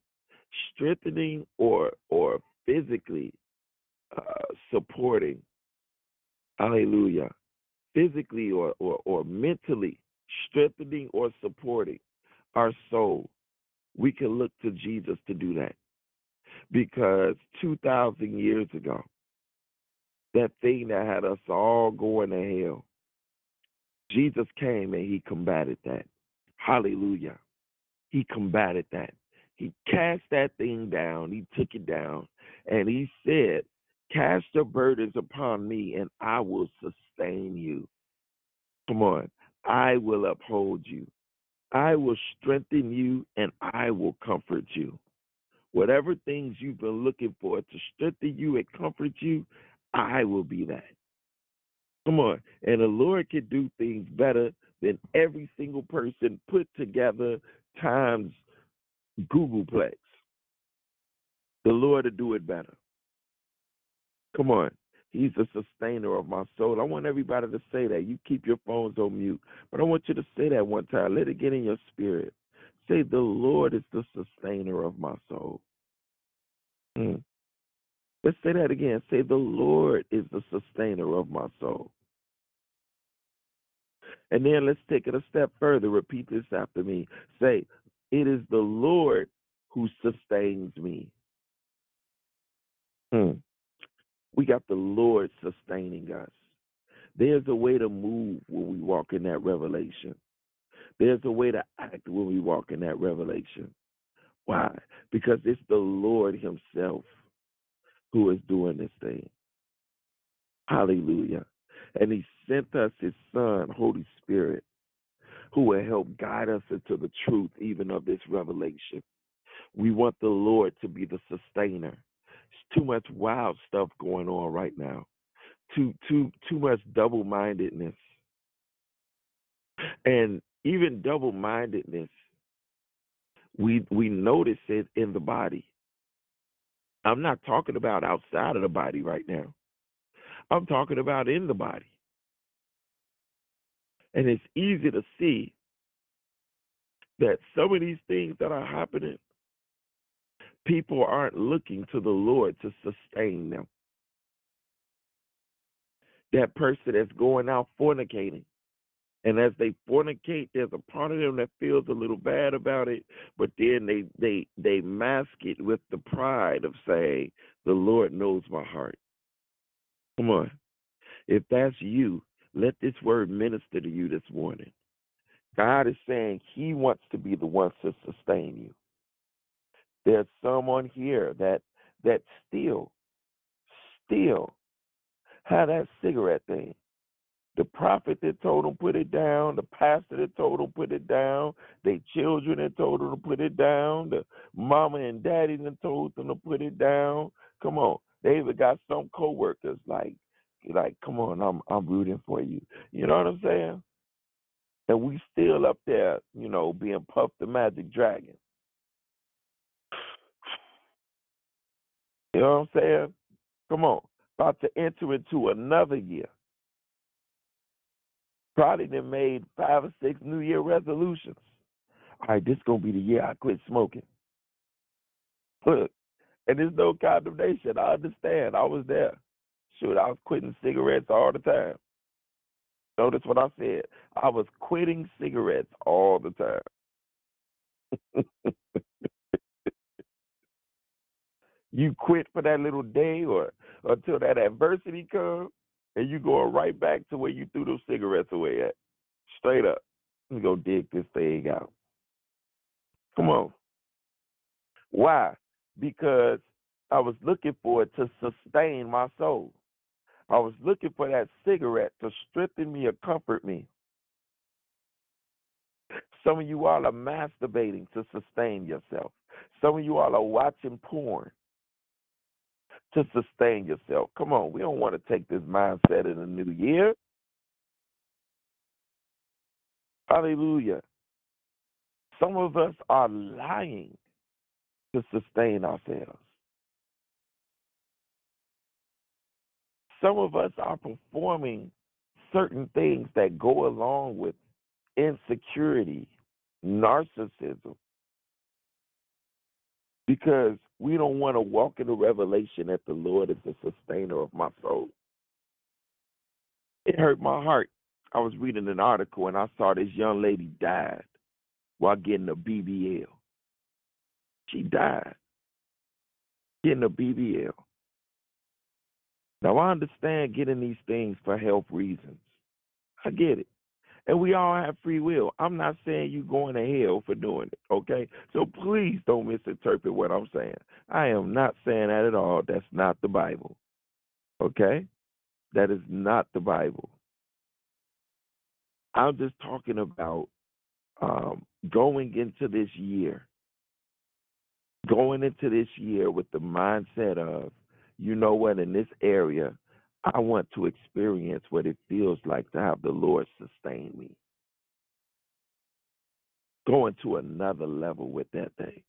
strengthening or or physically uh, supporting. Hallelujah. Physically or, or, or mentally strengthening or supporting our soul, we can look to Jesus to do that. Because 2,000 years ago, that thing that had us all going to hell, Jesus came and he combated that. Hallelujah. He combated that. He cast that thing down. He took it down. And he said, Cast your burdens upon me, and I will sustain you. Come on. I will uphold you. I will strengthen you, and I will comfort you. Whatever things you've been looking for to strengthen you and comfort you, I will be that. Come on. And the Lord can do things better than every single person put together times googolplex. The Lord to do it better. Come on. He's the sustainer of my soul. I want everybody to say that. You keep your phones on mute, but I want you to say that one time. Let it get in your spirit. Say, The Lord is the sustainer of my soul. Mm. Let's say that again. Say, The Lord is the sustainer of my soul. And then let's take it a step further. Repeat this after me. Say, It is the Lord who sustains me. Hmm. We got the Lord sustaining us. There's a way to move when we walk in that revelation. There's a way to act when we walk in that revelation. Why? Because it's the Lord Himself who is doing this thing. Hallelujah. And He sent us His Son, Holy Spirit, who will help guide us into the truth even of this revelation. We want the Lord to be the sustainer. Too much wild stuff going on right now. Too too too much double mindedness. And even double mindedness, we we notice it in the body. I'm not talking about outside of the body right now. I'm talking about in the body. And it's easy to see that some of these things that are happening, people aren't looking to the Lord to sustain them. That person that's going out fornicating, and as they fornicate, there's a part of them that feels a little bad about it, but then they they they mask it with the pride of saying, "The Lord knows my heart." Come on, if that's you, let this word minister to you this morning. God is saying He wants to be the one to sustain you. There's someone here that that still, still had that cigarette thing. The prophet that told them put it down, the pastor that told them put it down, the children that told them to put it down, the mama and daddy that told them to put it down. Come on, they even got some coworkers like, like, come on, I'm I'm rooting for you. You know what I'm saying? And we still up there, you know, being puffed the magic dragon. You know what I'm saying? Come on, about to enter into another year. Probably then made five or six New Year resolutions. All right, this gonna be the year I quit smoking. Look, and there's no condemnation. I understand. I was there. Shoot, I was quitting cigarettes all the time. Notice what I said. I was quitting cigarettes all the time. you quit for that little day or until that adversity comes, and you go right back to where you threw those cigarettes away at. Straight up. You go dig this thing out. Come on. Why? Because I was looking for it to sustain my soul. I was looking for that cigarette to strengthen me or comfort me. Some of you all are masturbating to sustain yourself. Some of you all are watching porn to sustain yourself. Come on, we don't want to take this mindset in the new year. Hallelujah. Some of us are lying to sustain ourselves. Some of us are performing certain things that go along with insecurity, narcissism. because we don't want to walk in the revelation that the Lord is the sustainer of my soul. It hurt my heart. I was reading an article and I saw this young lady died while getting a BBL. She died getting a BBL. Now I understand getting these things for health reasons. I get it. And we all have free will. I'm not saying you're going to hell for doing it, okay? So please don't misinterpret what I'm saying. I am not saying that at all. That's not the Bible. Okay? That is not the Bible. I'm just talking about um, going into this year, going into this year with the mindset of, you know what, in this area, I want to experience what it feels like to have the Lord sustain me. Going to another level with that thing.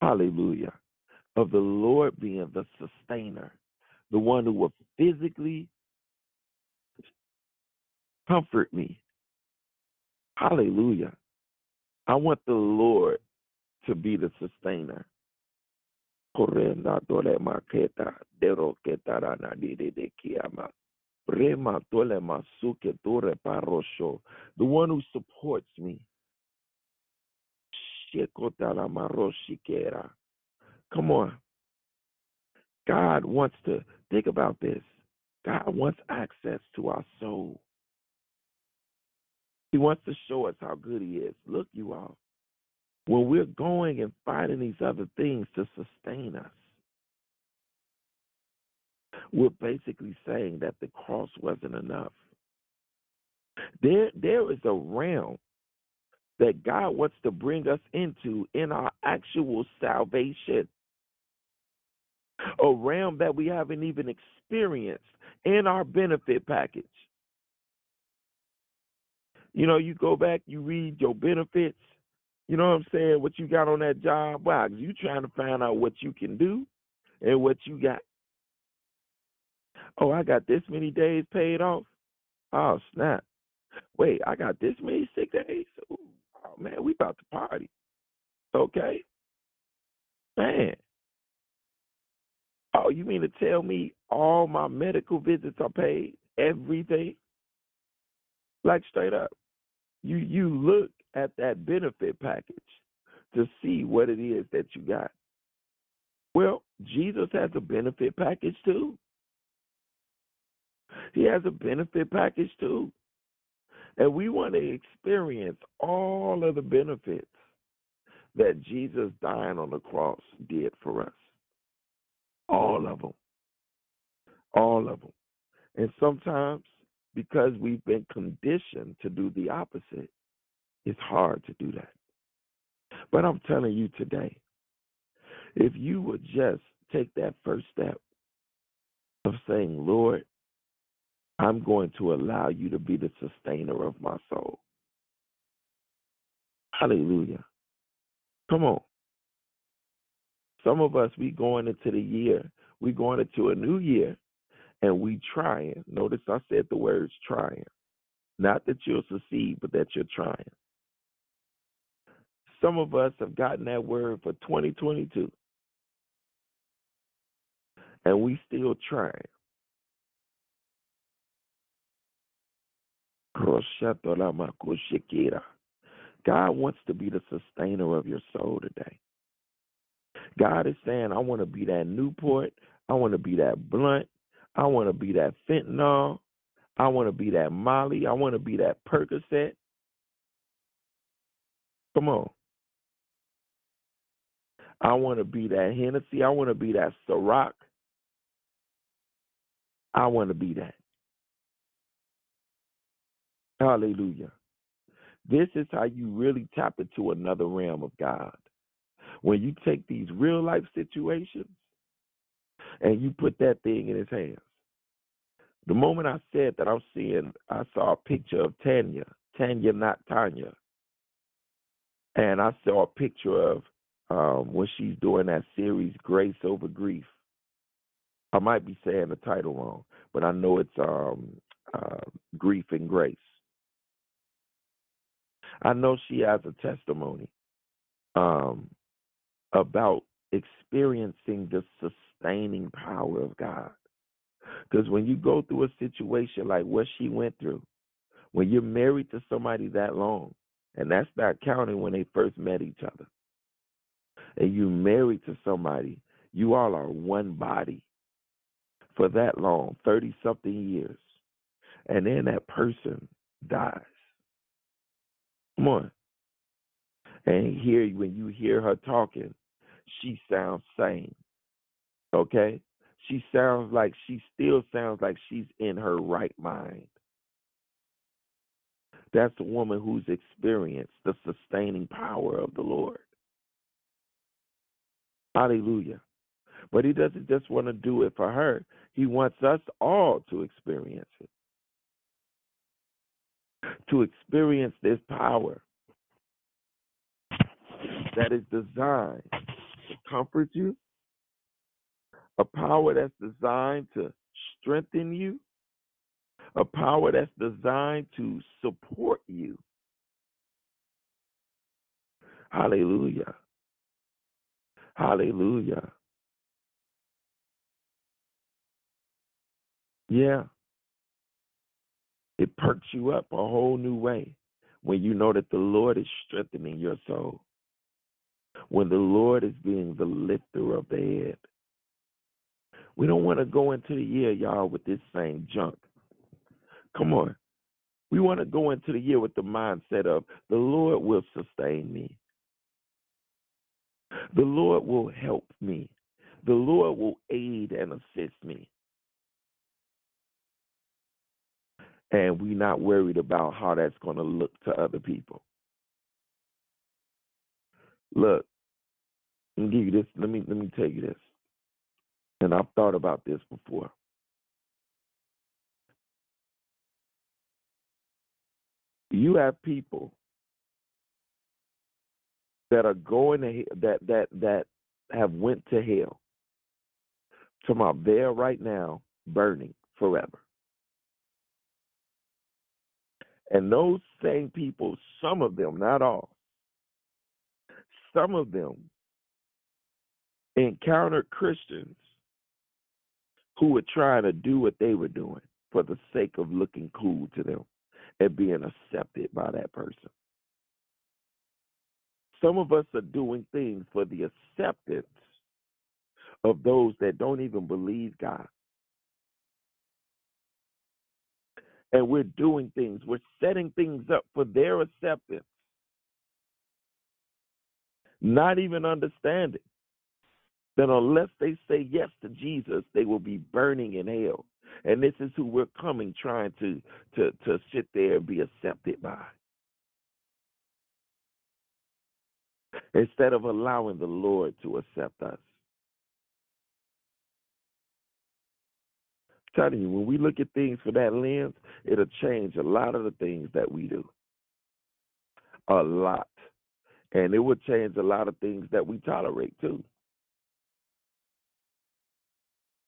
Hallelujah. Of the Lord being the sustainer, the one who will physically comfort me. Hallelujah. I want the Lord to be the sustainer. Dole de kiama. Rema dole masuke parosho. The one who supports me. Come on. God wants to think about this. God wants access to our soul. He wants to show us how good he is. Look, you all. When we're going and finding these other things to sustain us, we're basically saying that the cross wasn't enough. There, there is a realm that God wants to bring us into in our actual salvation. A realm that we haven't even experienced in our benefit package. You know, you go back, you read your benefits, you know what I'm saying, what you got on that job. Because you trying to find out what you can do and what you got. Oh, I got this many days paid off. Oh, snap. Wait, I got this many sick days. Ooh, oh, man, we about to party. Okay? Man. Oh, you mean to tell me all my medical visits are paid? Everything? Like straight up. You you look at that benefit package to see what it is that you got. Well, Jesus has a benefit package too. He has a benefit package too. And we want to experience all of the benefits that Jesus dying on the cross did for us. All of them. All of them. And sometimes, because we've been conditioned to do the opposite, it's hard to do that. But I'm telling you today, if you would just take that first step of saying, Lord, I'm going to allow you to be the sustainer of my soul. Hallelujah. Come on. Some of us, we going into the year, we going into a new year, and we trying. Notice I said the words trying. Not that you'll succeed, but that you're trying. Some of us have gotten that word for 2022, and we still trying. God wants to be the sustainer of your soul today. God is saying, I want to be that Newport. I want to be that blunt. I want to be that fentanyl. I want to be that Molly. I want to be that Percocet. Come on. I want to be that Hennessy. I want to be that Ciroc. I want to be that. Hallelujah. This is how you really tap into another realm of God. When you take these real life situations and you put that thing in his hands. The moment I said that I'm seeing I saw a picture of Tanya, Tanya not Tanya. And I saw a picture of um, when she's doing that series Grace Over Grief. I might be saying the title wrong, but I know it's um, uh, Grief and Grace. I know she has a testimony. um, about experiencing the sustaining power of God. Because when you go through a situation like what she went through, when you're married to somebody that long, and that's not counting when they first met each other, and you married to somebody, you all are one body for that long, 30 something years, and then that person dies. Come on. And here, when you hear her talking, she sounds sane. Okay? She sounds like she still sounds like she's in her right mind. That's a woman who's experienced the sustaining power of the Lord. Hallelujah. But he doesn't just want to do it for her, he wants us all to experience it. To experience this power that is designed to comfort you, a power that's designed to strengthen you, a power that's designed to support you. Hallelujah. Hallelujah. Yeah. It perks you up a whole new way when you know that the Lord is strengthening your soul. When the Lord is being the lifter of the head. We don't want to go into the year, y'all, with this same junk. Come on. We want to go into the year with the mindset of the Lord will sustain me. The Lord will help me. The Lord will aid and assist me. And we're not worried about how that's going to look to other people. Look, let me give you this. Let me let me tell you this. And I've thought about this before. You have people that are going to that that that have went to hell. About there right now, burning forever. And those same people, some of them, not all, some of them encountered Christians who were trying to do what they were doing for the sake of looking cool to them and being accepted by that person. Some of us are doing things for the acceptance of those that don't even believe God. And we're doing things, we're setting things up for their acceptance, not even understanding that unless they say yes to Jesus, they will be burning in hell. And this is who we're coming trying to to to sit there and be accepted by. Instead of allowing the Lord to accept us. I'm telling you, when we look at things for that lens, it'll change a lot of the things that we do. A lot. And it will change a lot of things that we tolerate too.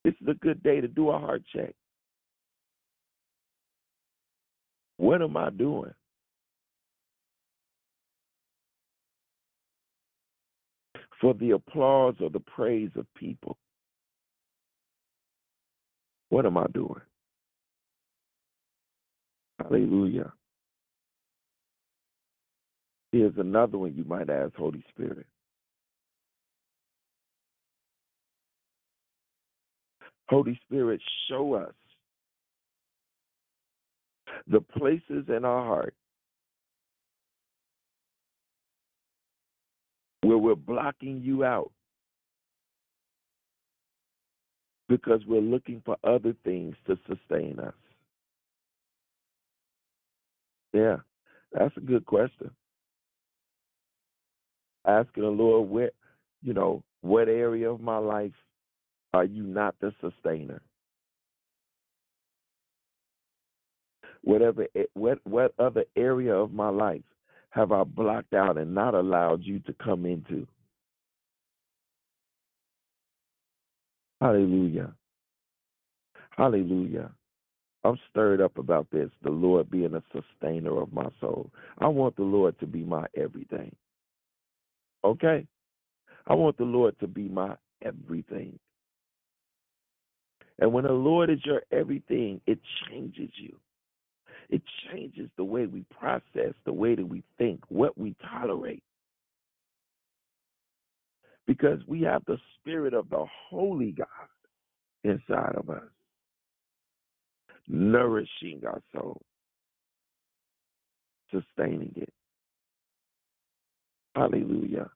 This is a good day to do a heart check. What am I doing? For the applause or the praise of people. What am I doing? Hallelujah. Here's another one you might ask Holy Spirit. Holy Spirit, show us the places in our heart where we're blocking you out because we're looking for other things to sustain us. Yeah, that's a good question. Asking the Lord where, you know, what area of my life are you not the sustainer? Whatever, eh, what, what other area of my life have I blocked out and not allowed you to come into? Hallelujah. Hallelujah. I'm stirred up about this, the Lord being a sustainer of my soul. I want the Lord to be my everything. Okay? I want the Lord to be my everything. And when the Lord is your everything, it changes you. It changes the way we process, the way that we think, what we tolerate. Because we have the spirit of the Holy God inside of us, nourishing our soul, sustaining it. Hallelujah.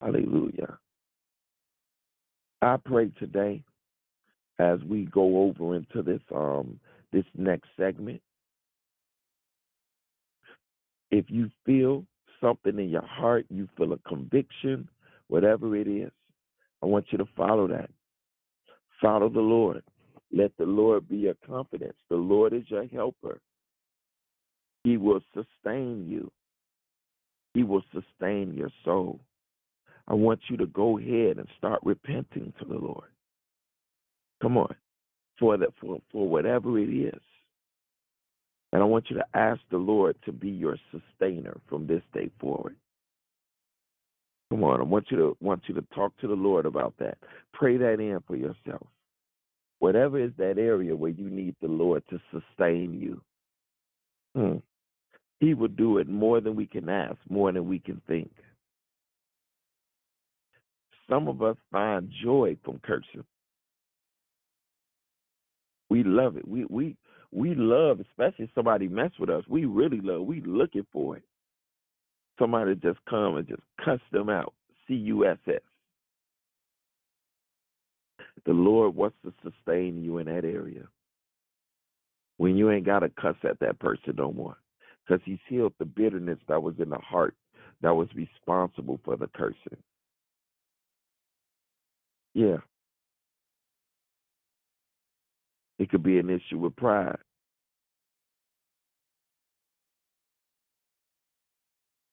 Hallelujah. I pray today as we go over into this um this next segment. If you feel something in your heart, you feel a conviction, whatever it is, I want you to follow that. Follow the Lord. Let the Lord be your confidence. The Lord is your helper. He will sustain you. He will sustain your soul. I want you to go ahead and start repenting to the Lord. Come on. For that for, for whatever it is. And I want you to ask the Lord to be your sustainer from this day forward. Come on, I want you to want you to talk to the Lord about that. Pray that in for yourself. Whatever is that area where you need the Lord to sustain you. Hmm. He will do it more than we can ask, more than we can think. Some of us find joy from cursing. We love it. We we we love, especially if somebody mess with us. We really love. We looking for it. Somebody just come and just cuss them out. C U S S. The Lord wants to sustain you in that area. When you ain't got to cuss at that person no more. Because He's healed the bitterness that was in the heart that was responsible for the cursing. Yeah. It could be an issue with pride.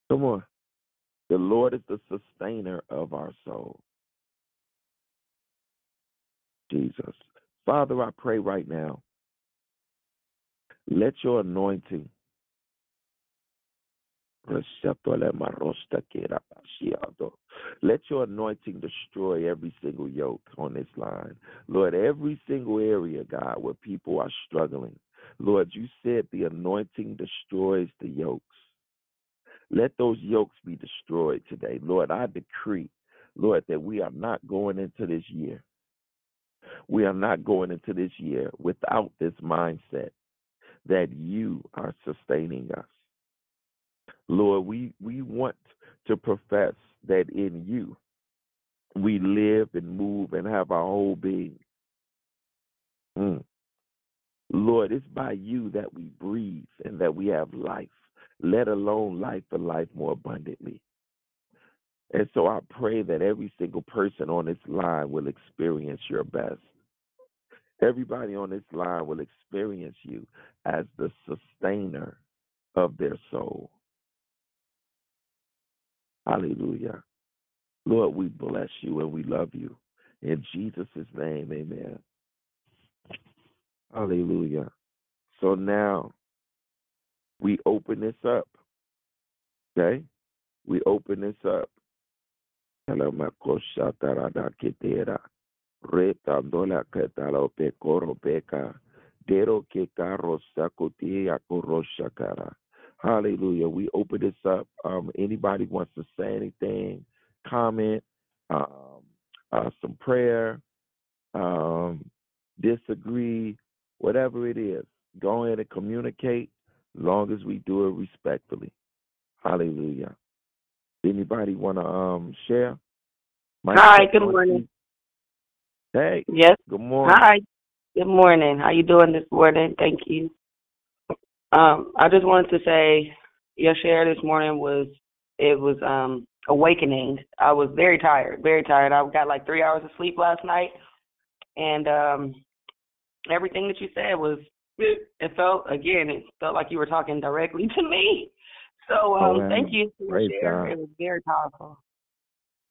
Come on. The Lord is the sustainer of our soul. Jesus. Father, I pray right now. Let your anointing let your anointing destroy every single yoke on this line. Lord, every single area, God, where people are struggling. Lord, you said the anointing destroys the yokes. Let those yokes be destroyed today. Lord, I decree, Lord, that we are not going into this year. We are not going into this year without this mindset that you are sustaining us. Lord, we, we want to profess that in you we live and move and have our whole being. Mm. Lord, it's by you that we breathe and that we have life, let alone life and life more abundantly. And so I pray that every single person on this line will experience your best. Everybody on this line will experience you as the sustainer of their soul. Hallelujah. Lord, we bless you and we love you. In Jesus' name, amen. Hallelujah. So now we open this up. Okay? We open this up. Retandola ketalo pekoro peka. Dero ke karo sakutia koroshakara. Hallelujah. We open this up. Um, anybody wants to say anything, comment, um, uh, some prayer, um, disagree, whatever it is, go ahead and communicate, long as we do it respectfully. Hallelujah. Anybody want to um, share? Mike, Hi. Good morning. Hey. Yes. Good morning. Hi. Good morning. How you doing this morning? Thank you. Um, I just wanted to say your share this morning was it was um awakening. I was very tired, very tired. I got like three hours of sleep last night, and um everything that you said was it felt again it felt like you were talking directly to me. So um, oh, thank you for your share. God. It was very powerful.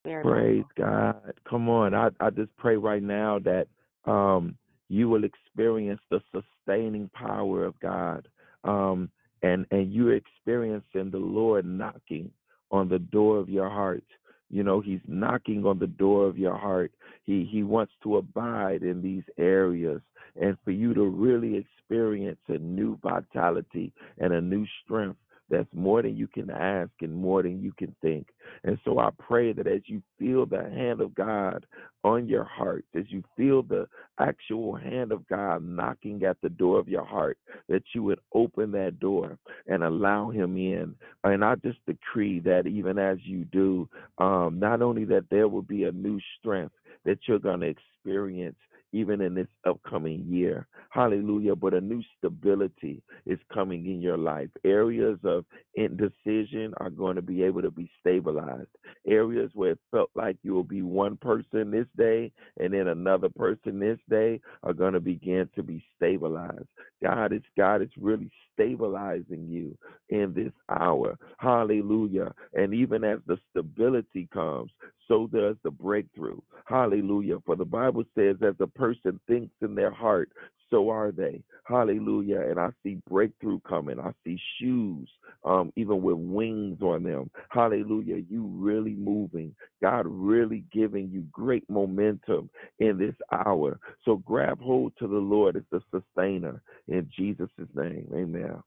Very Praise powerful. God. Come on. I, I just pray right now that um, you will experience the sustaining power of God. Um, and, and you're experiencing the Lord knocking on the door of your heart. You know, he's knocking on the door of your heart. He he wants to abide in these areas and for you to really experience a new vitality and a new strength that's more than you can ask and more than you can think. And so I pray that as you feel the hand of God on your heart, as you feel the actual hand of God knocking at the door of your heart, that you would open that door and allow Him in. And I just decree that even as you do, um, not only that there will be a new strength that you're going to experience even in this upcoming year. Hallelujah. But a new stability is coming in your life. Areas of indecision are going to be able to be stabilized. Areas where it felt like you will be one person this day and then another person this day are going to begin to be stabilized. God is God is really stabilizing you in this hour. Hallelujah. And even as the stability comes, so does the breakthrough. Hallelujah. For the Bible says, as a person thinks in their heart, so are they. Hallelujah. And I see breakthrough coming. I see shoes, um, even with wings on them. Hallelujah. You really moving. God really giving you great momentum in this hour. So grab hold to the Lord as the sustainer in Jesus' name. Amen.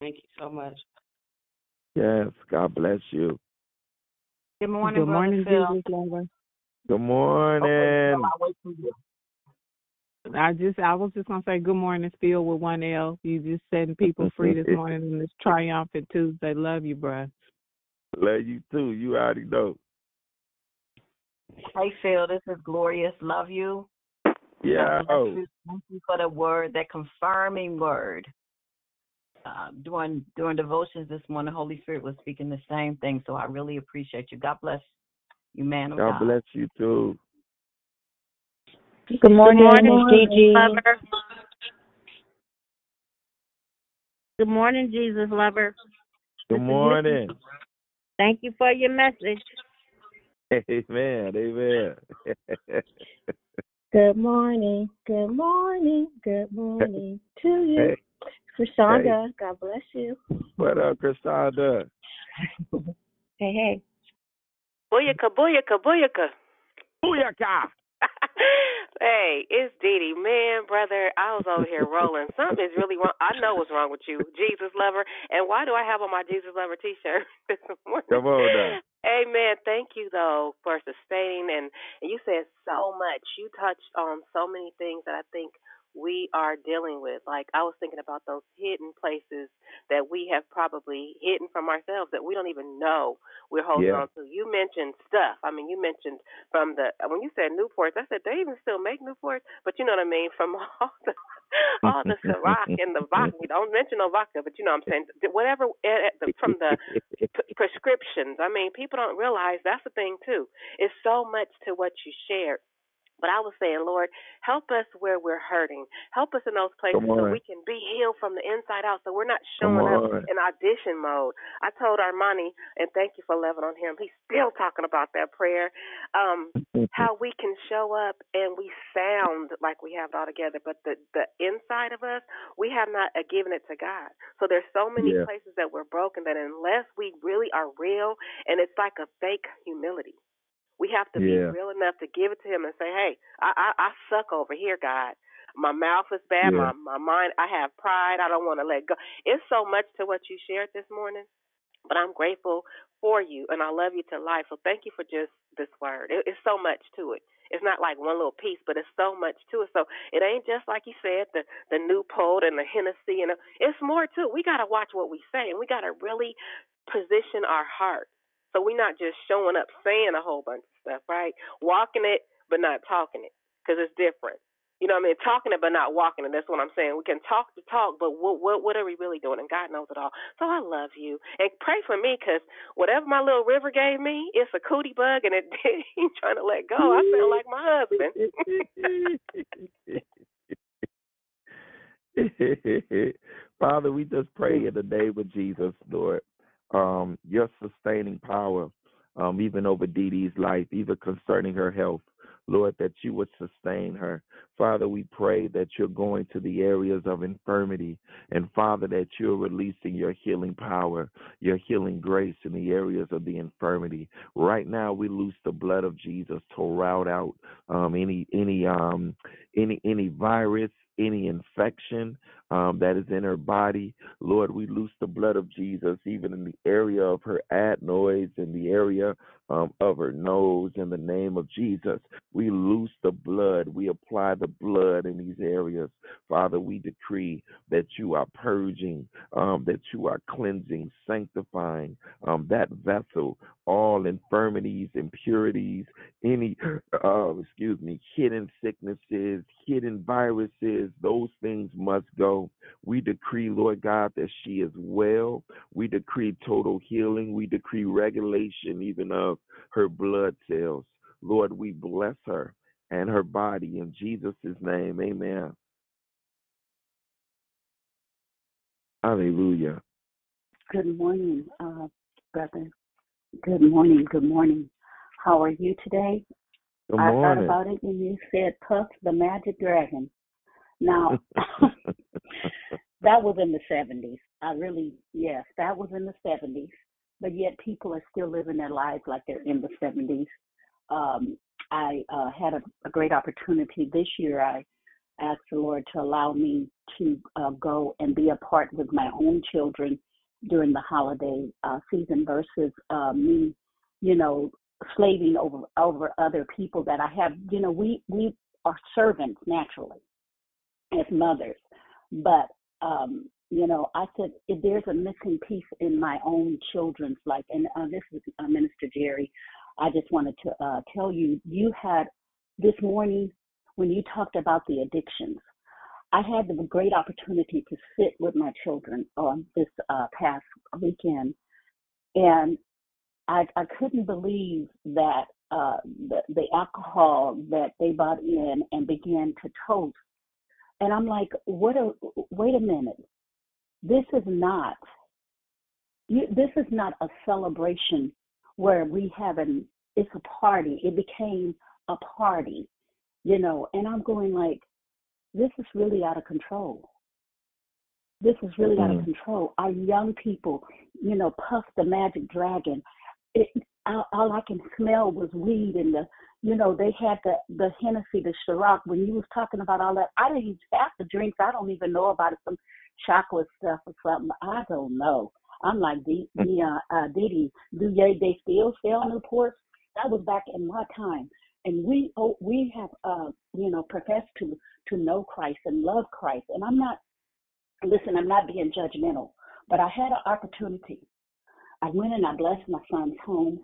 Thank you so much. Yes. God bless you. Good morning, Good morning, Phil. Jesus lover. Good morning. I just I was just gonna say good morning, Phil with one L. You just setting people free this morning on this triumphant Tuesday. Love you, bruh. Love you too. You already know. Hey, Phil, this is Glorious. Love you. Yeah. God bless you. Thank you for the word, that confirming word. Uh, during during devotions this morning, Holy Spirit was speaking the same thing. So I really appreciate you. God bless you, man of God. God bless you too. Good morning, morning, Gigi. lover. Good morning, Jesus lover. Good morning. Thank you for your message. Amen. Amen. Good morning, good morning, good morning to you. Hey, Krishanda, God bless you. what up, Chrisanda? Hey, hey. Booyaka, booyaka, booyaka. Booyaka. hey, it's Dee Dee. Man, brother, I was over here rolling. Something is really wrong. I know what's wrong with you, Jesus lover. And why do I have on my Jesus lover t shirt this morning? Come on now. Amen. Thank you though for sustaining and, and you said so much. You touched on so many things that I think we are dealing with. Like I was thinking about those hidden places that we have probably hidden from ourselves that we don't even know we're holding Yeah. on to. You mentioned stuff. I mean, you mentioned from the when you said Newports, I said they even still make Newports, but you know what I mean from all the all the Ciroc and the vodka. Don't mention no vodka, but you know what I'm saying whatever eh, eh, from the prescriptions. I mean, people don't realize that's the thing too. It's so much to what you shared. But I was saying, Lord, help us where we're hurting. Help us in those places so we can be healed from the inside out so we're not showing up in audition mode. I told Armani, and thank you for loving on him, he's still talking about that prayer, um, how we can show up and we sound like we have it all together, but the, the inside of us, we have not uh, given it to God. So there's so many Yeah. places that we're broken that unless we really are real, and it's like a fake humility. We have to Yeah. be real enough to give it to him and say, "Hey, I I, I suck over here, God. My mouth is bad. Yeah. My my mind. I have pride. I don't want to let go. It's so much to what you shared this morning, but I'm grateful for you and I love you to life. So thank you for just this word. It, it's so much to it. It's not like one little piece, but it's so much to it. So it ain't just like you said the the Newport and the Hennessy and the, it's more to it. We got to watch what we say and we got to really position our heart. So we're not just showing up saying a whole bunch stuff, right? Walking it, but not talking it, because it's different. You know what I mean? Talking it, but not walking it. That's what I'm saying. We can talk the talk, but what what what are we really doing? And God knows it all. So I love you, and pray for me, because whatever my little river gave me, it's a cootie bug, and it ain't trying to let go. I sound like my husband. Father, we just pray in the name of Jesus, Lord, um, your sustaining power, um, even over Dee Dee's life, even concerning her health. Lord, that you would sustain her. Father, we pray that you're going to the areas of infirmity, and Father, that you're releasing your healing power, your healing grace in the areas of the infirmity. Right now, we loose the blood of Jesus to rout out um, any any um, any any virus, any infection um, that is in her body. Lord, we loose the blood of Jesus even in the area of her adenoids, in the area um, of her nose, in the name of Jesus. We loose the blood. We apply the blood in these areas. Father, we decree that you are purging, um, that you are cleansing, sanctifying um, that vessel, all infirmities, impurities, any, uh, excuse me, hidden sicknesses, hidden viruses, those things must go. We decree, Lord God, that she is well. We decree total healing. We decree regulation even of her blood cells. Lord, we bless her and her body in Jesus' name. Amen. Hallelujah. Good morning, uh, brother. Good morning. Good morning. How are you today? Good morning. I thought about it when you said Puff the Magic Dragon. Now, that was in the 70s. I really, yes, that was in the 70s. But yet people are still living their lives like they're in the 70s. Um, I uh, had a, a great opportunity this year. I asked the Lord to allow me to uh, go and be a part with my own children during the holiday uh, season versus uh, me, you know, slaving over over other people that I have. You know, we we are servants naturally as mothers, but um, you know, I said if there's a missing piece in my own children's life, and uh, this is uh, Minister Jerry. I just wanted to uh, tell you, you had this morning when you talked about the addictions. I had the great opportunity to sit with my children on this uh, past weekend, and I, I couldn't believe that uh, the, the alcohol that they brought in and began to toast. And I'm like, what a wait a minute. This is not you, this is not a celebration where we have an it's a party. It became a party, you know, and I'm going like, this is really out of control. This is really out of Mhm. control. Our young people, you know, Puff the Magic Dragon. It, all, all I can smell was weed and the, you know, they had the the Hennessy, the Ciroc. When you was talking about all that, I didn't even have the drinks. I don't even know about it. Some chocolate stuff or something. I don't know. I'm like the the uh, uh, Diddy. Do they they still sell Newports? That was back in my time, and we oh, we have uh you know professed to to know Christ and love Christ. And I'm not listen. I'm not being judgmental, but I had an opportunity. I went and I blessed my son's home.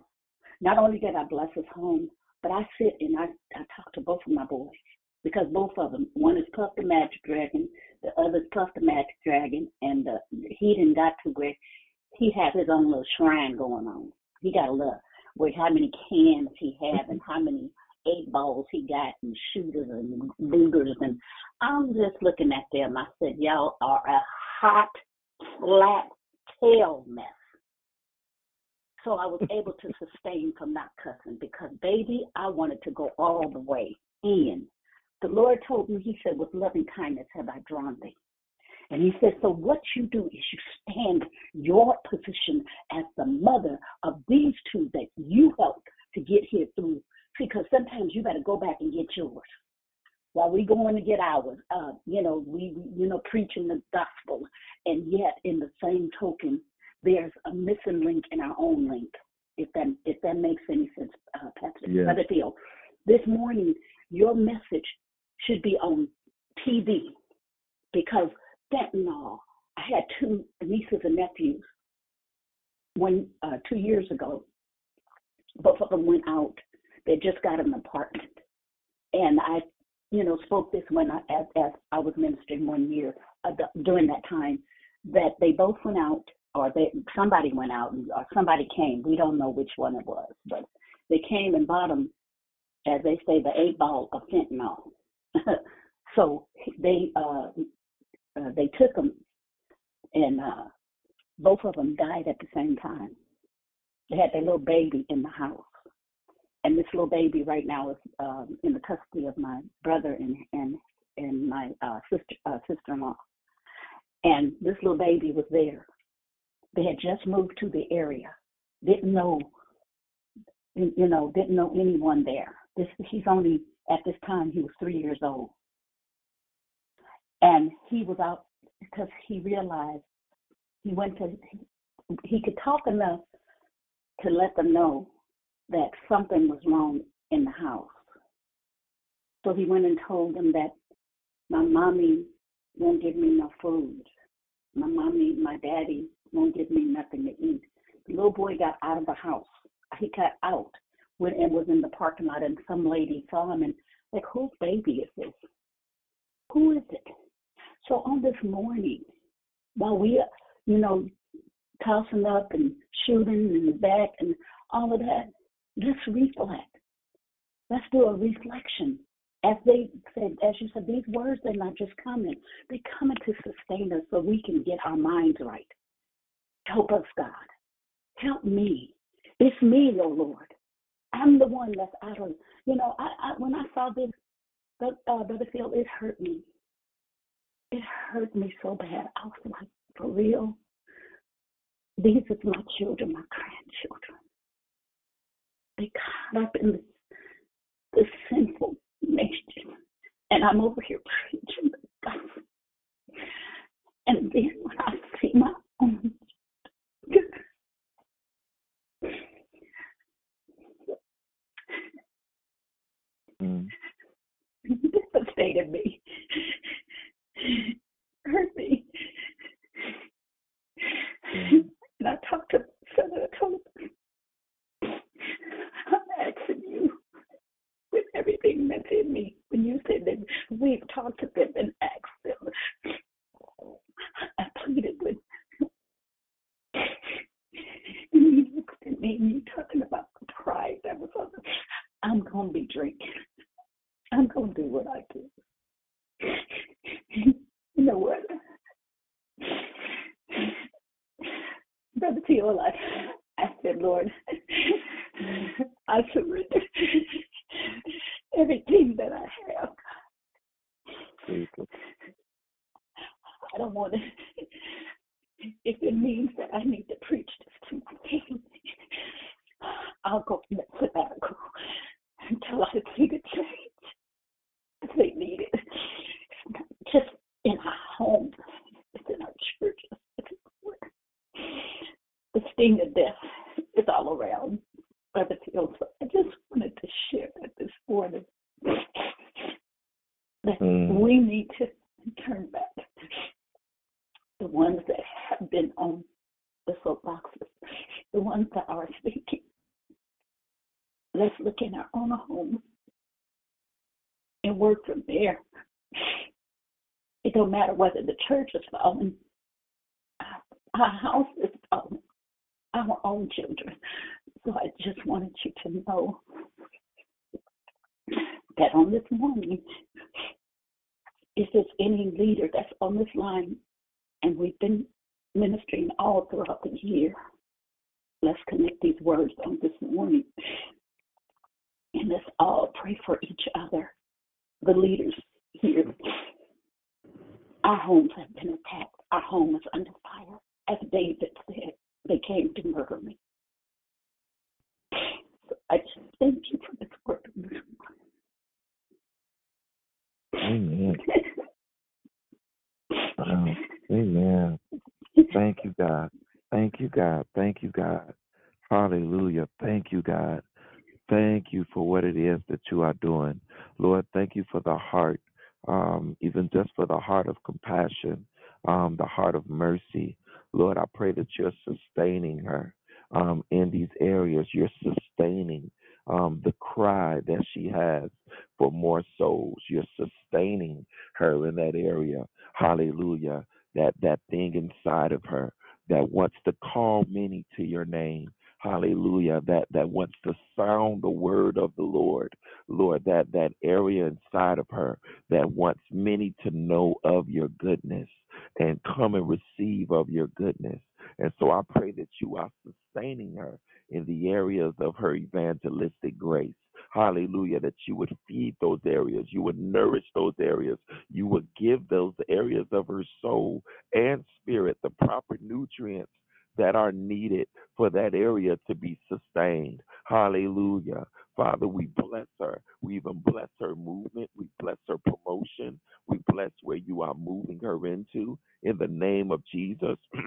Not only did I bless his home, but I sit and I I talk to both of my boys because both of them, one is Puff the Magic Dragon, the other is Puff the Magic Dragon, and the, he didn't got too great. He has his own little shrine going on. He got a little with how many cans he have and how many eight balls he got and shooters and boogers and I'm just looking at them. I said, y'all are a hot, flat tail mess. So I was able to sustain from not cussing because, baby, I wanted to go all the way in. The Lord told me, He said, with loving kindness have I drawn thee. And He says, so what you do is you stand your position as the mother of these two that you helped to get here through. Because sometimes you got to go back and get yours while we going to get ours. Uh, you know, we we, you know preaching the gospel, and yet in the same token, there's a missing link in our own link. If that if that makes any sense, uh, Pastor Yes. Brother Theo. This morning, your message should be on TV because fentanyl. I had two nieces and nephews one uh, two years ago. Both of them went out. They just got an apartment, and I, you know, spoke this when I as, as I was ministering one year uh, during that time that they both went out, or they somebody went out, or somebody came. We don't know which one it was, but they came and bought them, as they say, the eight ball of fentanyl. so they uh, uh, they took them, and uh, both of them died at the same time. They had their little baby in the house, and this little baby right now is um, in the custody of my brother and and and my uh, sister uh, sister-in-law. And this little baby was there. They had just moved to the area. Didn't know, you know, didn't know anyone there. This he's only at this time he was three years old, and he was out because he realized he went to he could talk enough to let them know that something was wrong in the house. So he went and told them that my mommy won't give me no food. My mommy, my daddy won't give me nothing to eat. The little boy got out of the house. He got out when it was in the parking lot, and some lady saw him and like, whose baby is this? Who is it? So on this morning, while we, you know, tossing up and shooting in the back and all of that, let's reflect. Let's do a reflection. As they said, as you said, these words they're not just coming, they're coming to sustain us so we can get our minds right. Help us, God. Help me. It's me, oh Lord. I'm the one that's out of, you know, I, I when I saw this, uh, Brother Phil, it hurt me. It hurt me so bad. I was like, for real? These are my children, my grandchildren. They caught up in this, this sinful nation. And I'm over here preaching the gospel. And then when I see my own Mm. devastated me, hurt me. Mm. And I talked to Senator him, I'm asking you with everything that's in me. When you said that we've talked to them and asked them, I pleaded with and you looked at me and you talking about the pride that was on the, I'm gonna be drinking. I'm gonna do what I do. You know what? Brother Teal, I, I said, Lord, I surrender everything that I have. I don't want to, if it means that I need to preach this to my family, I'll go on that sabbatical until I see the change. They need it. It's not just in our homes, it's in our churches. It's the sting of death is all around Brother Fields. I just wanted to share that this morning. That Mm. we need to turn back. The ones that have been on the soapboxes, the ones that are speaking. Let's look in our own home and work from there. It don't matter whether the church is falling, our house is falling, our own children. So I just wanted you to know that on this morning, if there's any leader that's on this line, and we've been ministering all throughout the year, let's connect these words on this morning. And let's all pray for each other, the leaders here. Our homes have been attacked. Our home is under fire. As David said, they came to murder me. So I just thank you for this word this Amen. morning. Wow. Amen. Thank you, God. Thank you, God. Thank you, God. Hallelujah. Thank you, God. Thank you for what it is that you are doing. Lord, thank you for the heart, um, even just for the heart of compassion, um, the heart of mercy. Lord, I pray that you're sustaining her um, in these areas. You're sustaining um, the cry that she has for more souls. You're sustaining her in that area. Hallelujah. That that thing inside of her that wants to call many to your name. Hallelujah. That that wants to sound the word of the Lord. Lord, that that area inside of her that wants many to know of your goodness and come and receive of your goodness. And so I pray that you are sustaining her in the areas of her evangelistic grace. Hallelujah. That you would feed those areas, you would nourish those areas, you would give those areas of her soul and spirit the proper nutrients that are needed for that area to be sustained. Hallelujah. Father, we bless her. We even bless her movement. We bless her promotion. We bless where you are moving her into in the name of Jesus.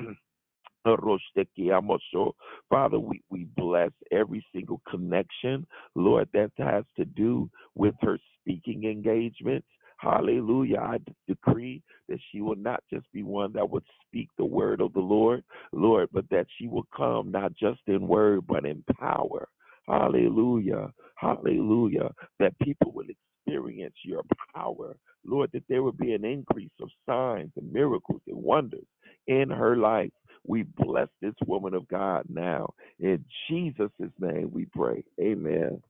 Father, we, we bless every single connection, Lord, that has to do with her speaking engagements. Hallelujah. I decree that she will not just be one that would speak the word of the Lord, Lord, but that she will come not just in word, but in power. Hallelujah. Hallelujah. That people will experience your power. Lord, that there will be an increase of signs and miracles and wonders in her life. We bless this woman of God now. In Jesus' name we pray. Amen.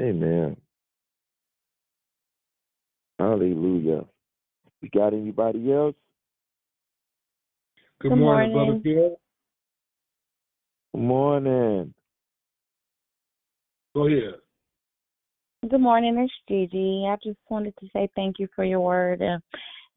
Amen. Hallelujah. We got anybody else? Good, Good morning, Brother morning. Good morning. Go ahead. Good morning, it's Gigi. I just wanted to say thank you for your word. Uh,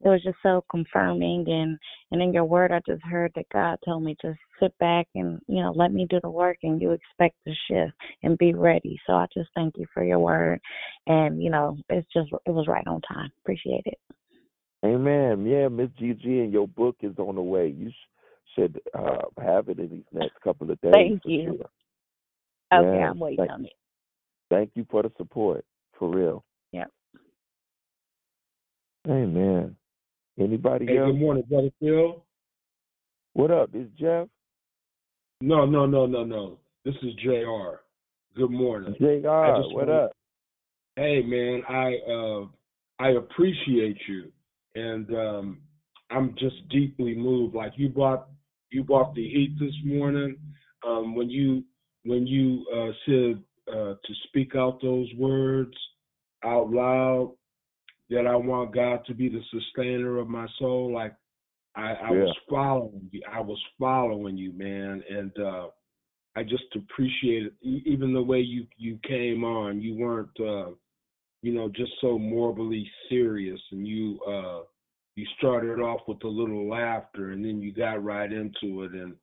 it was just so confirming, and and in your word, I just heard that God told me just sit back and you know let me do the work, and you expect the shift and be ready. So I just thank you for your word, and you know it's just it was right on time. Appreciate it. Amen. Yeah, Miss Gigi, and your book is on the way. You sh- should uh, have it in these next couple of days. Thank you. Sure. Okay, Yes. I'm waiting Thank, on it. thank you for the support, for real. Yep. Amen. Anybody Hey, else? good morning, Brother Phil. What up? Is Jeff? No, no, no, no, no. This is Jr. Good morning. Jr. What up? Hey, man, I uh, I appreciate you, and um, I'm just deeply moved. Like you brought you brought the heat this morning um, when you when you uh, said uh, to speak out those words out loud that I want God to be the sustainer of my soul. Like I, I Yeah. was following you. I was following you, man, and uh, I just appreciate it. E- Even the way you you came on, you weren't, uh, you know, just so morbidly serious, and you uh, you started off with a little laughter, and then you got right into it. And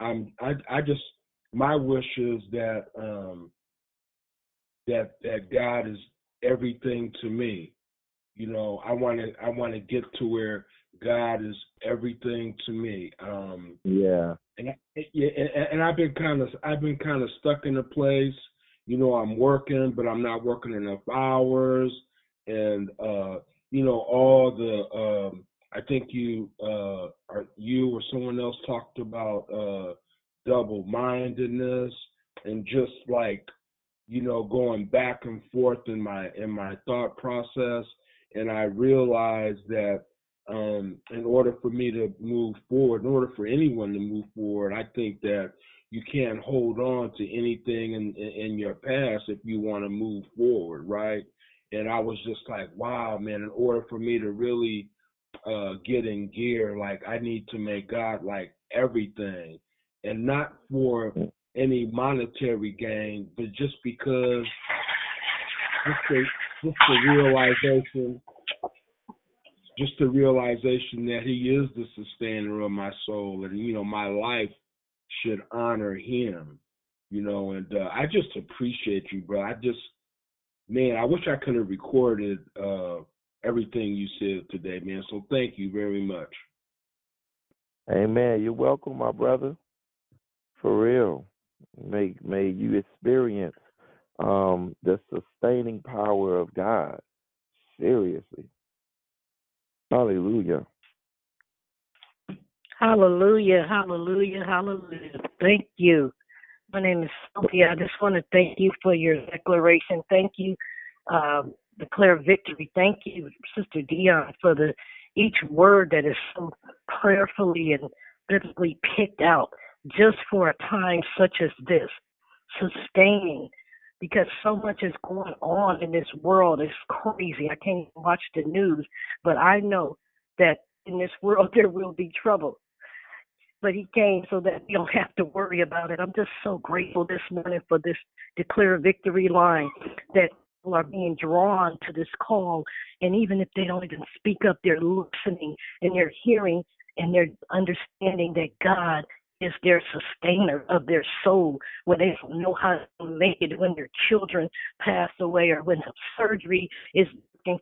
I'm I I just my wish is that um, that that God is everything to me. You know, I want to I want to get to where God is everything to me. Um, Yeah. and I, yeah, and, and I've been kind of I've been kind of stuck in a place. You know, I'm working, but I'm not working enough hours, and uh, you know all the. Um, I think you uh, or you or someone else talked about uh, double mindedness and just like you know going back and forth in my in my thought process, and I realized that um, in order for me to move forward, in order for anyone to move forward, I think that you can't hold on to anything in, in, in your past if you want to move forward, right? And I was just like, wow, man, in order for me to really uh, get in gear, like I need to make God like everything and not for any monetary gain, but just because just the realization just the realization that he is the sustainer of my soul and you know my life should honor him you know and uh, i just appreciate you bro i just man i wish i could have recorded uh everything you said today man so thank you very much Amen. You're welcome, my brother. For real. May may you experience um the sustaining power of God. Seriously. Hallelujah. Hallelujah, hallelujah, hallelujah. Thank you. My name is Sophia. I just want to thank you for your declaration. Thank you, um, declare victory. Thank you, Sister Dion, for the each word that is so prayerfully and biblically picked out just for a time such as this. Sustaining, because so much is going on in this world. It's crazy. I can't watch the news, but I know that in this world there will be trouble but he came so that we don't have to worry about it. I'm just so grateful this morning for this declare victory line that people are being drawn to this call. And even if they don't even speak up, they're listening and they're hearing and they're understanding that God is their sustainer of their soul when they don't know how to make it when their children pass away or when surgery is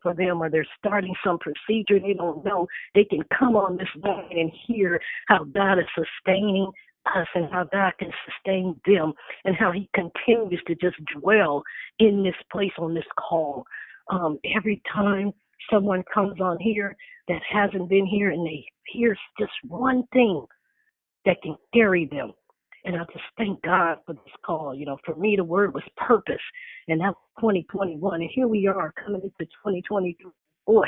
for them or they're starting some procedure they don't know they can come on this line and hear how god is sustaining us and how God can sustain them and how He continues to just dwell in this place on this call. Um, every time someone comes on here that hasn't been here and they hear just one thing that can carry them. And I just thank God for this call. You know, for me, the word was purpose, and that was 2021. And here we are coming into 2023. Boy,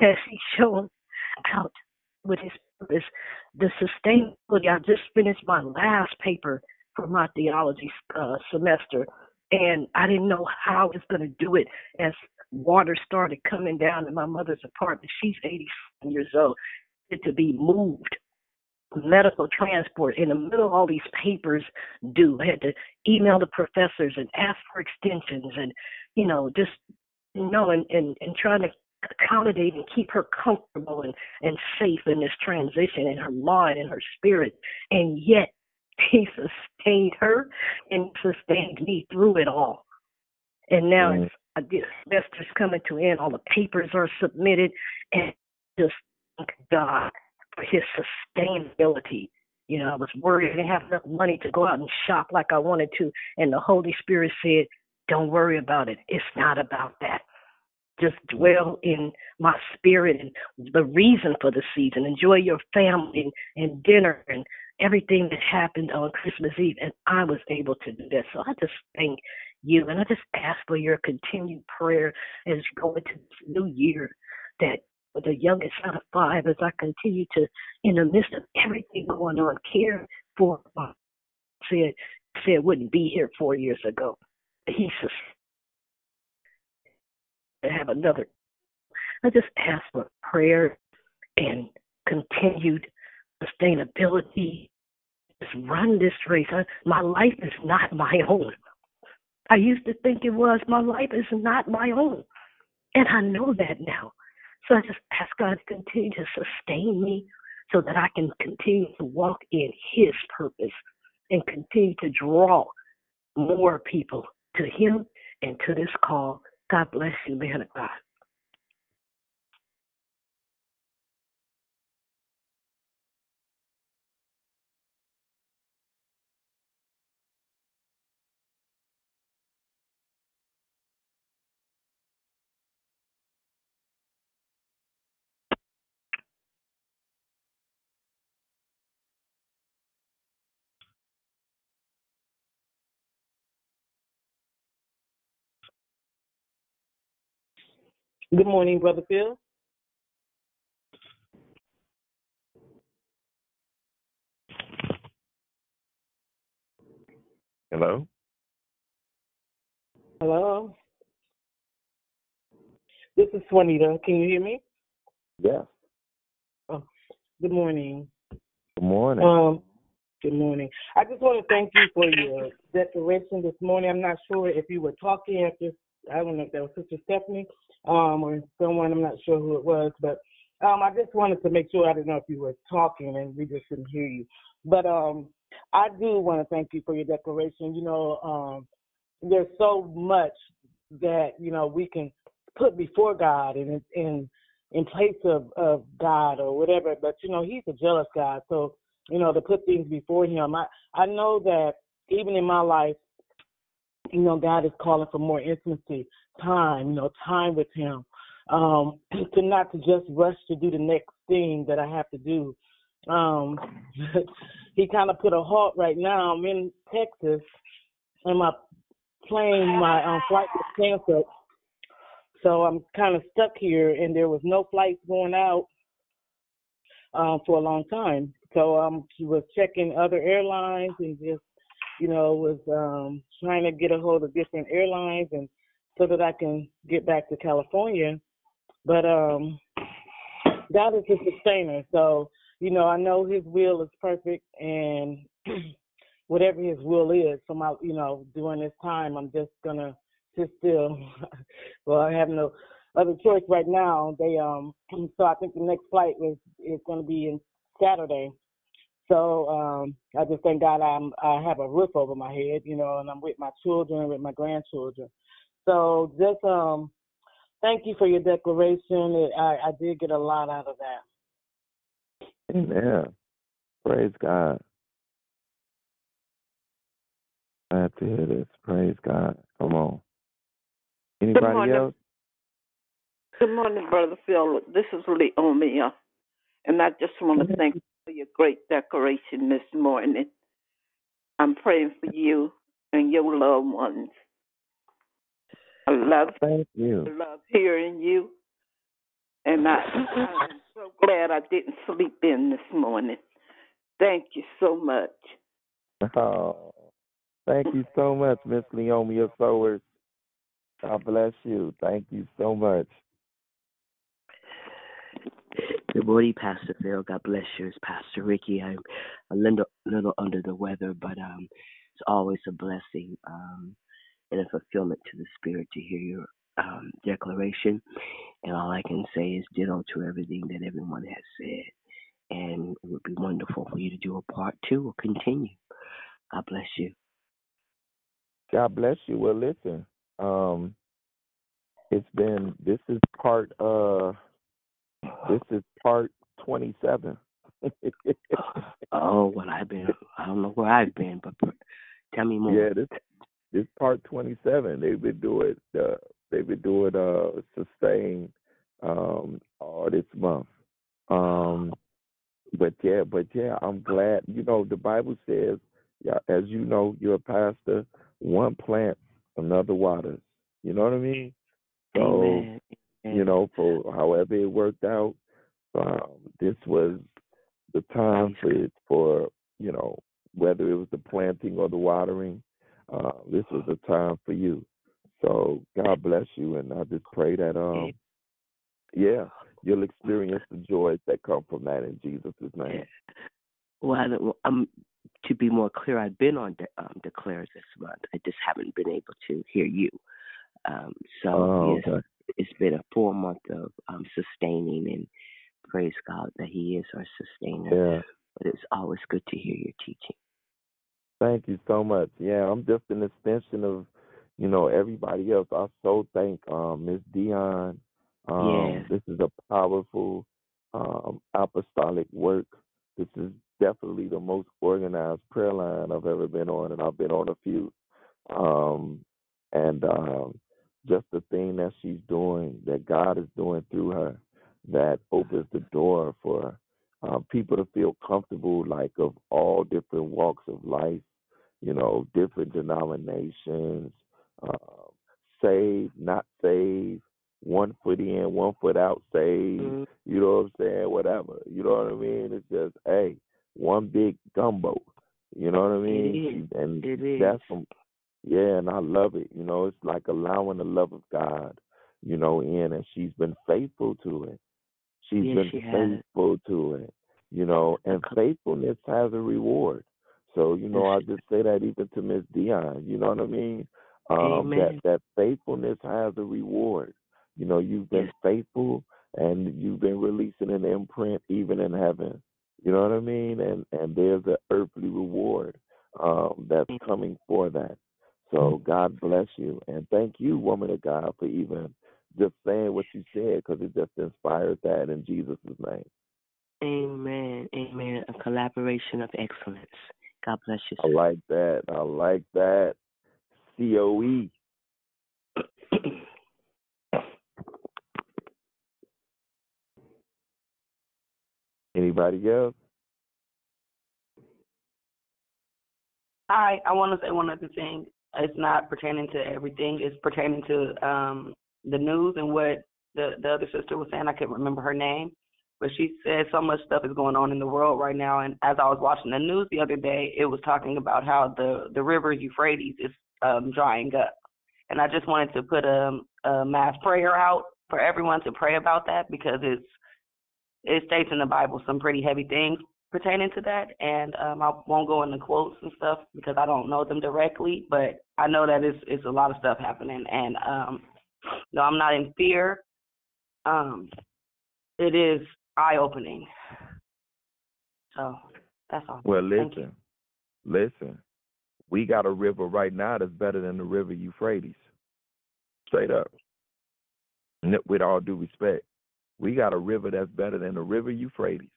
has He shown out with His purpose. The sustainability. I just finished my last paper for my theology uh, semester, and I didn't know how I was going to do it as water started coming down in my mother's apartment. She's 87 years old. and To be moved medical transport in the middle of all these papers due. I had to email the professors and ask for extensions and, you know, just, you know, and, and, and trying to accommodate and keep her comfortable and, and safe in this transition in her mind and her spirit. And yet he sustained her and sustained me through it all. And now mm. it's, uh, coming to an end. All the papers are submitted and just thank God his sustainability. You know, I was worried I didn't have enough money to go out and shop like I wanted to. And the Holy Spirit said, Don't worry about it. It's not about that. Just dwell in my spirit and the reason for the season. Enjoy your family and, and dinner and everything that happened on Christmas Eve. And I was able to do that. So I just thank you. And I just ask for your continued prayer as you go into this new year that the youngest out of five as I continue to, in the midst of everything going on, care for my said said wouldn't be here four years ago. He says to have another. I just ask for prayer and continued sustainability. Just run this race. I, my life is not my own. I used to think it was. My life is not my own. And I know that now. So I just ask God to continue to sustain me so that I can continue to walk in His purpose and continue to draw more people to Him and to this call. God bless you, man of God. Good morning, Brother Phil. Hello? Hello. This is Juanita. Can you hear me? Yes. Oh, good morning. Good morning. Um, good morning. I just want to thank you for your declaration this morning. I'm not sure if you were talking after I don't know if that was Sister Stephanie um, or someone. I'm not sure who it was, but um, I just wanted to make sure. I didn't know if you were talking and we just couldn't hear you. But um, I do want to thank you for your declaration. You know, um, there's so much that you know we can put before God and in in place of of God or whatever. But you know, He's a jealous God, so you know to put things before Him. I I know that even in my life, you know, God is calling for more intimacy, time, you know, time with Him. Um, to not to just rush to do the next thing that I have to do. Um, he kind of put a halt right now. I'm in Texas, and my plane, my um, flight was canceled, so I'm kind of stuck here. And there was no flights going out um, for a long time. So um, she was checking other airlines and just you know, was um, trying to get a hold of different airlines and so that I can get back to California. But um, God is a sustainer. So, you know, I know His will is perfect, and whatever His will is, so my, you know, during this time, I'm just gonna sit still. well, I have no other choice right now. They um, so I think the next flight is is gonna be in Saturday. So um, I just thank God I'm I have a roof over my head, you know, and I'm with my children, with my grandchildren. So just um, thank you for your declaration. I I did get a lot out of that. Amen. Praise God. Glad to hear this. Praise God. Come on. Anybody morning. else? Good morning, Brother Phil. This is Leomia, and I just want to thank you for your great decoration this morning. I'm praying for you and your loved ones. I love Thank you. I love hearing you, and I, I'm so glad I didn't sleep in this morning. Thank you so much. Oh, thank you so much, Miss Leomia Sowers. God bless you. Thank you so much. Good morning, Pastor Phil. God bless you. It's Pastor Ricky. I'm a little, little under the weather, but um, it's always a blessing um, and a fulfillment to the spirit to hear your um, declaration. And all I can say is ditto to everything that everyone has said. And it would be wonderful for you to do a part two or continue. God bless you. God bless you. Well, listen, um, it's been this is part uh this is part twenty seven. Oh, well, I've been, I don't know where I've been, but tell me more. Yeah, this this part twenty seven. They've been doing uh they've been doing uh sustain um all this month. Um but yeah, but yeah, I'm glad you know the Bible says yeah, as you know, you're a pastor, one plant, another waters. You know what I mean? So Amen. You know, for however it worked out, um, this was the time for it for you know whether it was the planting or the watering. Uh, this was the time for you. So God bless you, and I just pray that um, yeah, you'll experience the joys that come from that in Jesus' name. Well, I don't- um, to be more clear, I've been on de- um, Declares this month. I just haven't been able to hear you. Um, so Oh, yes, okay. It's been a full month of um, sustaining, and praise God that He is our sustainer. Yeah. But it's always good to hear your teaching. Thank you so much. Yeah, I'm just an extension of, you know, everybody else. I so thank um Miss Dion. Um Yes. this is a powerful um apostolic work. This is definitely the most organized prayer line I've ever been on and I've been on a few. Um and um just the thing that she's doing, that God is doing through her, that opens the door for uh, people to feel comfortable, like of all different walks of life, you know, different denominations, uh, saved, not saved, one foot in, one foot out, saved, you know what I'm saying, whatever. You know what I mean? It's just, hey, one big gumbo. You know what I mean? is. She- And It is. that's some yeah, and I love it. You know, it's like allowing the love of God, you know, in and she's been faithful to it. She's Yes, been she faithful to it. You know, and faithfulness has a reward. So, you know, I just say that even to Miss Dion, you know what I mean? Um that that faithfulness has a reward. You know, you've been faithful and you've been releasing an imprint even in heaven. You know what I mean? And and there's an earthly reward um that's coming for that. So God bless you and thank you, woman of God, for even just saying what you said because it just inspired that in Jesus' name. Amen. Amen. A collaboration of excellence. God bless you. I like that. I like that. C O E. Anybody else? Hi, I want to say one other thing. It's not pertaining to everything. It's pertaining to um the news and what the the other sister was saying. I can't remember her name, but she said so much stuff is going on in the world right now. And as I was watching the news the other day, it was talking about how the the river Euphrates is um drying up. And I just wanted to put a, a mass prayer out for everyone to pray about that because it's it states in the Bible some pretty heavy things pertaining to that, and um, I won't go into quotes and stuff because I don't know them directly, but I know that it's it's a lot of stuff happening, and um, no, I'm not in fear. Um, it is eye opening. So that's all. Well, listen, listen. We got a river right now that's better than the river Euphrates. Straight up. With all due respect, we got a river that's better than the river Euphrates.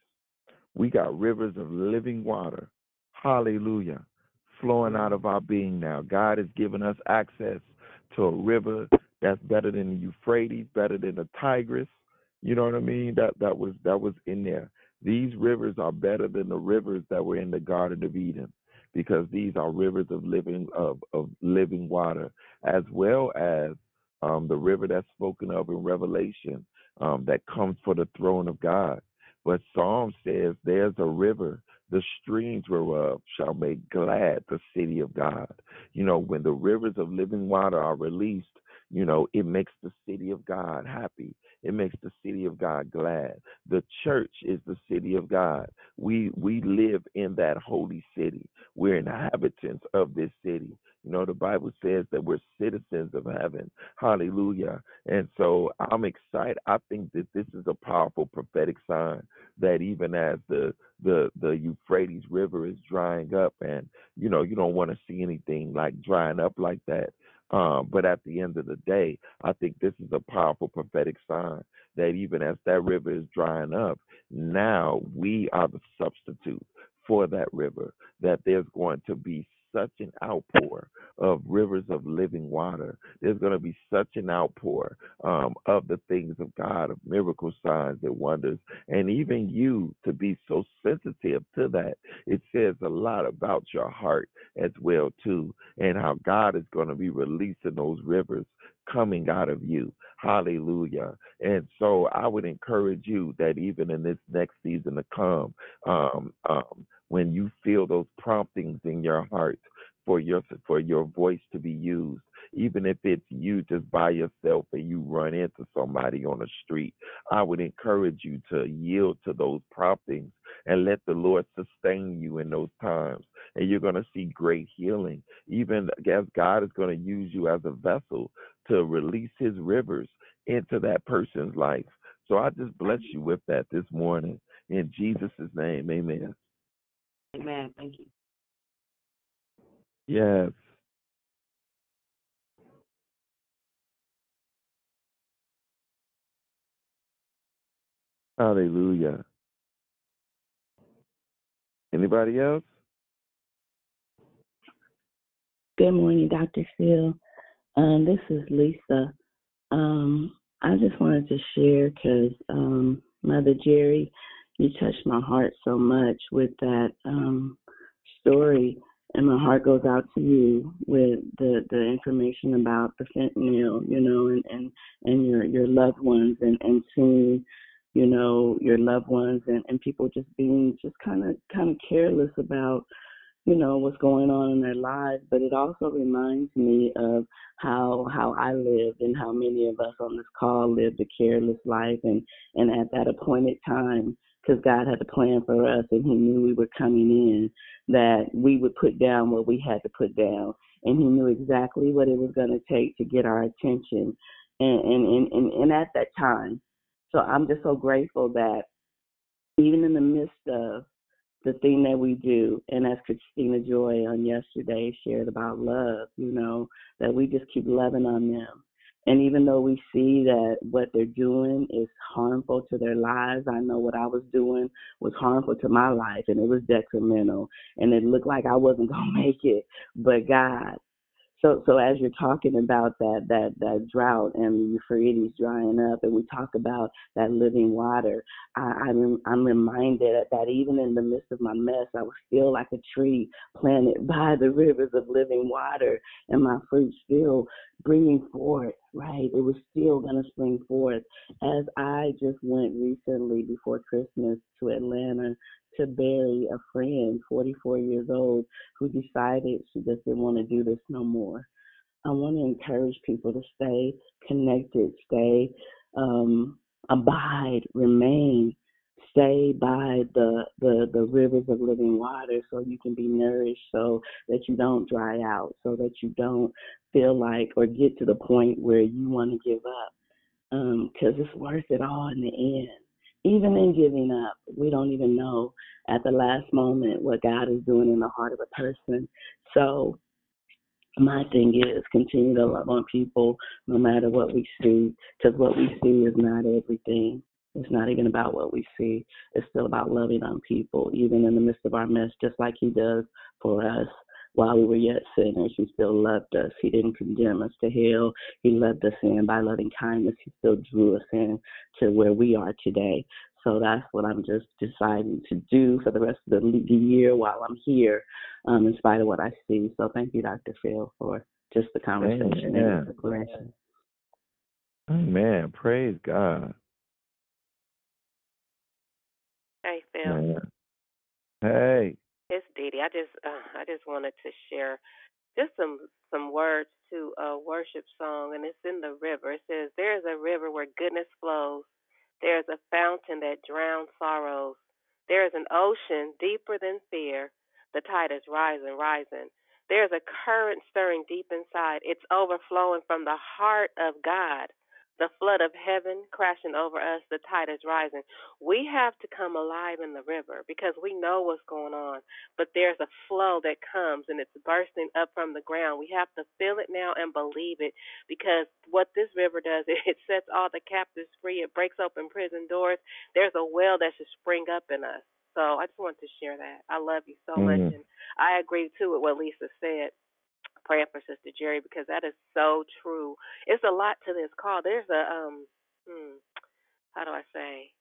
We got rivers of living water. Hallelujah. Flowing out of our being now. God has given us access to a river that's better than the Euphrates, better than the Tigris. You know what I mean? That that was that was in there. These rivers are better than the rivers that were in the Garden of Eden because these are rivers of living of, of living water, as well as um, the river that's spoken of in Revelation um, that comes for the throne of God. But Psalm says, There's a river, the streams whereof shall make glad the city of God. You know, when the rivers of living water are released, you know, it makes the city of God happy. It makes the city of God glad. The church is the city of God. We we live in that holy city. We're inhabitants of this city. You know, the Bible says that we're citizens of heaven. Hallelujah. And so I'm excited. I think that this is a powerful prophetic sign that even as the the the Euphrates River is drying up and you know, you don't want to see anything like drying up like that. Um, but at the end of the day, I think this is a powerful prophetic sign that even as that river is drying up, now we are the substitute for that river, that there's going to be such an outpour of rivers of living water. There's going to be such an outpour um, of the things of God, of miracle signs and wonders, and even you to be so sensitive to that. It says a lot about your heart as well too, and how God is going to be releasing those rivers coming out of you. Hallelujah. And so I would encourage you that even in this next season to come, um, um, when you feel those promptings in your heart for your for your voice to be used, even if it's you just by yourself and you run into somebody on the street, I would encourage you to yield to those promptings and let the Lord sustain you in those times. And you're going to see great healing, even as God is going to use you as a vessel to release his rivers into that person's life. So I just bless you with that this morning. In Jesus' name, amen. Amen. Thank you. Yes. Hallelujah. Anybody else? Good morning, Dr. Phil. Um, this is Lisa. Um, I just wanted to share because um, Mother Jerry, you touched my heart so much with that um, story, and my heart goes out to you with the the information about the fentanyl, you know, and and and your your loved ones, and and seeing, you know, your loved ones, and and people just being just kind of kind of careless about you know what's going on in their lives. But it also reminds me of how how I lived and how many of us on this call lived a careless life and and at that appointed time because God had a plan for us and he knew we were coming in that we would put down what we had to put down and he knew exactly what it was going to take to get our attention and and and and, and at that time so I'm just so grateful that even in the midst of the thing that we do, and as Christina Joy on yesterday shared about love, you know, that we just keep loving on them. And even though we see that what they're doing is harmful to their lives, I know what I was doing was harmful to my life and it was detrimental and it looked like I wasn't going to make it. But God, so, so as you're talking about that, that, that drought and the Euphrates drying up, and we talk about that living water, I, I'm, I'm reminded that even in the midst of my mess, I was still like a tree planted by the rivers of living water, and my fruit still bringing forth. Right, it was still to spring forth. As I just went recently before Christmas to Atlanta to bury a friend, 44 years old, who decided she didn't want to do this no more. I want to encourage people to stay connected, stay, um, abide, remain, stay by the, the the rivers of living water so you can be nourished so that you don't dry out so that you don't feel like or get to the point where you want to give up because um, it's worth it all in the end even in giving up we don't even know at the last moment what god is doing in the heart of a person so my thing is continue to love on people no matter what we see because what we see is not everything it's not even about what we see. It's still about loving on people, even in the midst of our mess, just like He does for us. While we were yet sinners, He still loved us. He didn't condemn us to hell. He loved us in by loving kindness. He still drew us in to where we are today. So that's what I'm just deciding to do for the rest of the, the year while I'm here, um, in spite of what I see. So thank you, Dr. Phil, for just the conversation Amen. and the declaration. Amen. Praise God. Hey, Phil. Hey. Dee. I just uh, I just wanted to share just some some words to a worship song, and it's in the river. It says, "There is a river where goodness flows. There is a fountain that drowns sorrows. There is an ocean deeper than fear. The tide is rising, rising. There is a current stirring deep inside. It's overflowing from the heart of God the flood of heaven crashing over us, the tide is rising. We have to come alive in the river because we know what's going on, but there's a flow that comes and it's bursting up from the ground. We have to feel it now and believe it because what this river does, it sets all the captives free, it breaks open prison doors. There's a well that should spring up in us. So I just wanted to share that. I love you so mm. much, and I agree too with what Lisa said praying for Sister Jerry because that is so true. It's a lot to this call. There's a um hmm, how do I say?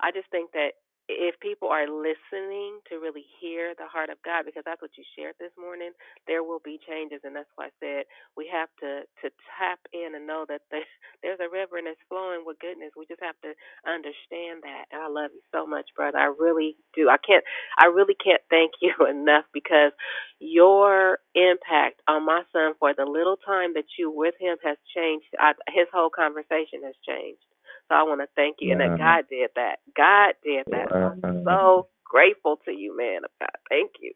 I just think that if people are listening to really hear the heart of God, because that's what you shared this morning, there will be changes, and that's why I said we have to to tap in and know that there's, there's a river and it's flowing with goodness. We just have to understand that. And I love you so much, brother. I really do. I can't. I really can't thank you enough because your impact on my son for the little time that you with him has changed. I, his whole conversation has changed. So I want to thank you, and that God did that. God did that. So I'm so grateful to you, man of God. Thank you.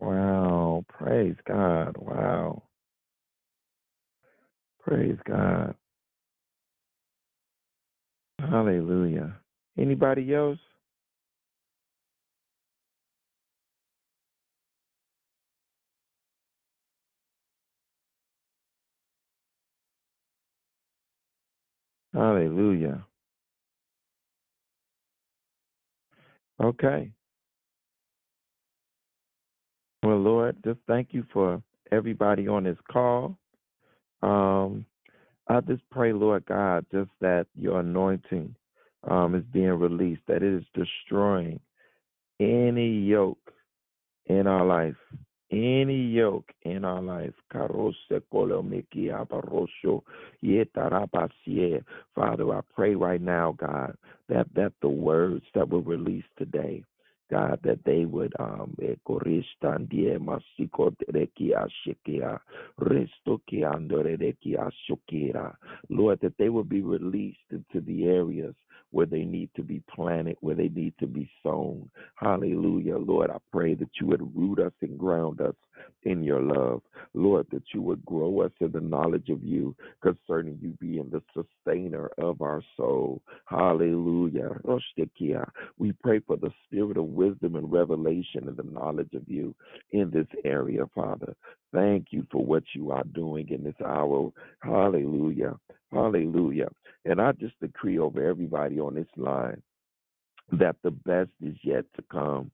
Wow. Praise God. Wow. Praise God. Hallelujah. Anybody else? Hallelujah. Okay. Well, Lord, just thank you for everybody on this call. Um, I just pray, Lord God, just that your anointing um, is being released, that it is destroying any yoke in our life, any yoke in our life. Father, I pray right now, God, that, that the words that were released today, God, that they would um Lord, that they would be released into the areas where they need to be planted, where they need to be sown. Hallelujah. Lord, I pray that you would root us and ground us in your love. Lord, that you would grow us in the knowledge of you concerning you being the sustainer of our soul. Hallelujah. We pray for the spirit of wisdom and revelation and the knowledge of you in this area, Father. Thank you for what you are doing in this hour. Hallelujah. Hallelujah. And I just decree over everybody on this line that the best is yet to come.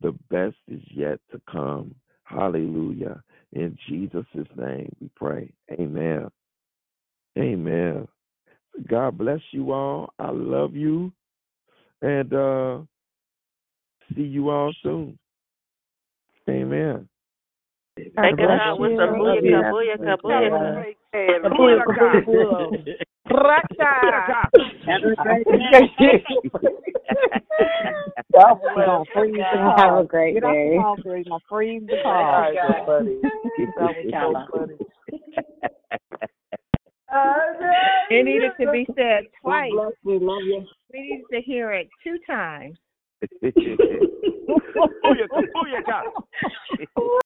The best is yet to come. Hallelujah. In Jesus' name we pray. Amen. Amen. God bless you all. I love you. And uh see you all soon. Amen. Take us out with some booyah, booyah, booyah. Booyah, booyah. Have a great Get day. off the phone, my freeze the car. It needed to be said twice. We needed to hear it two times. 嘿嘿嘿，后院，后院架。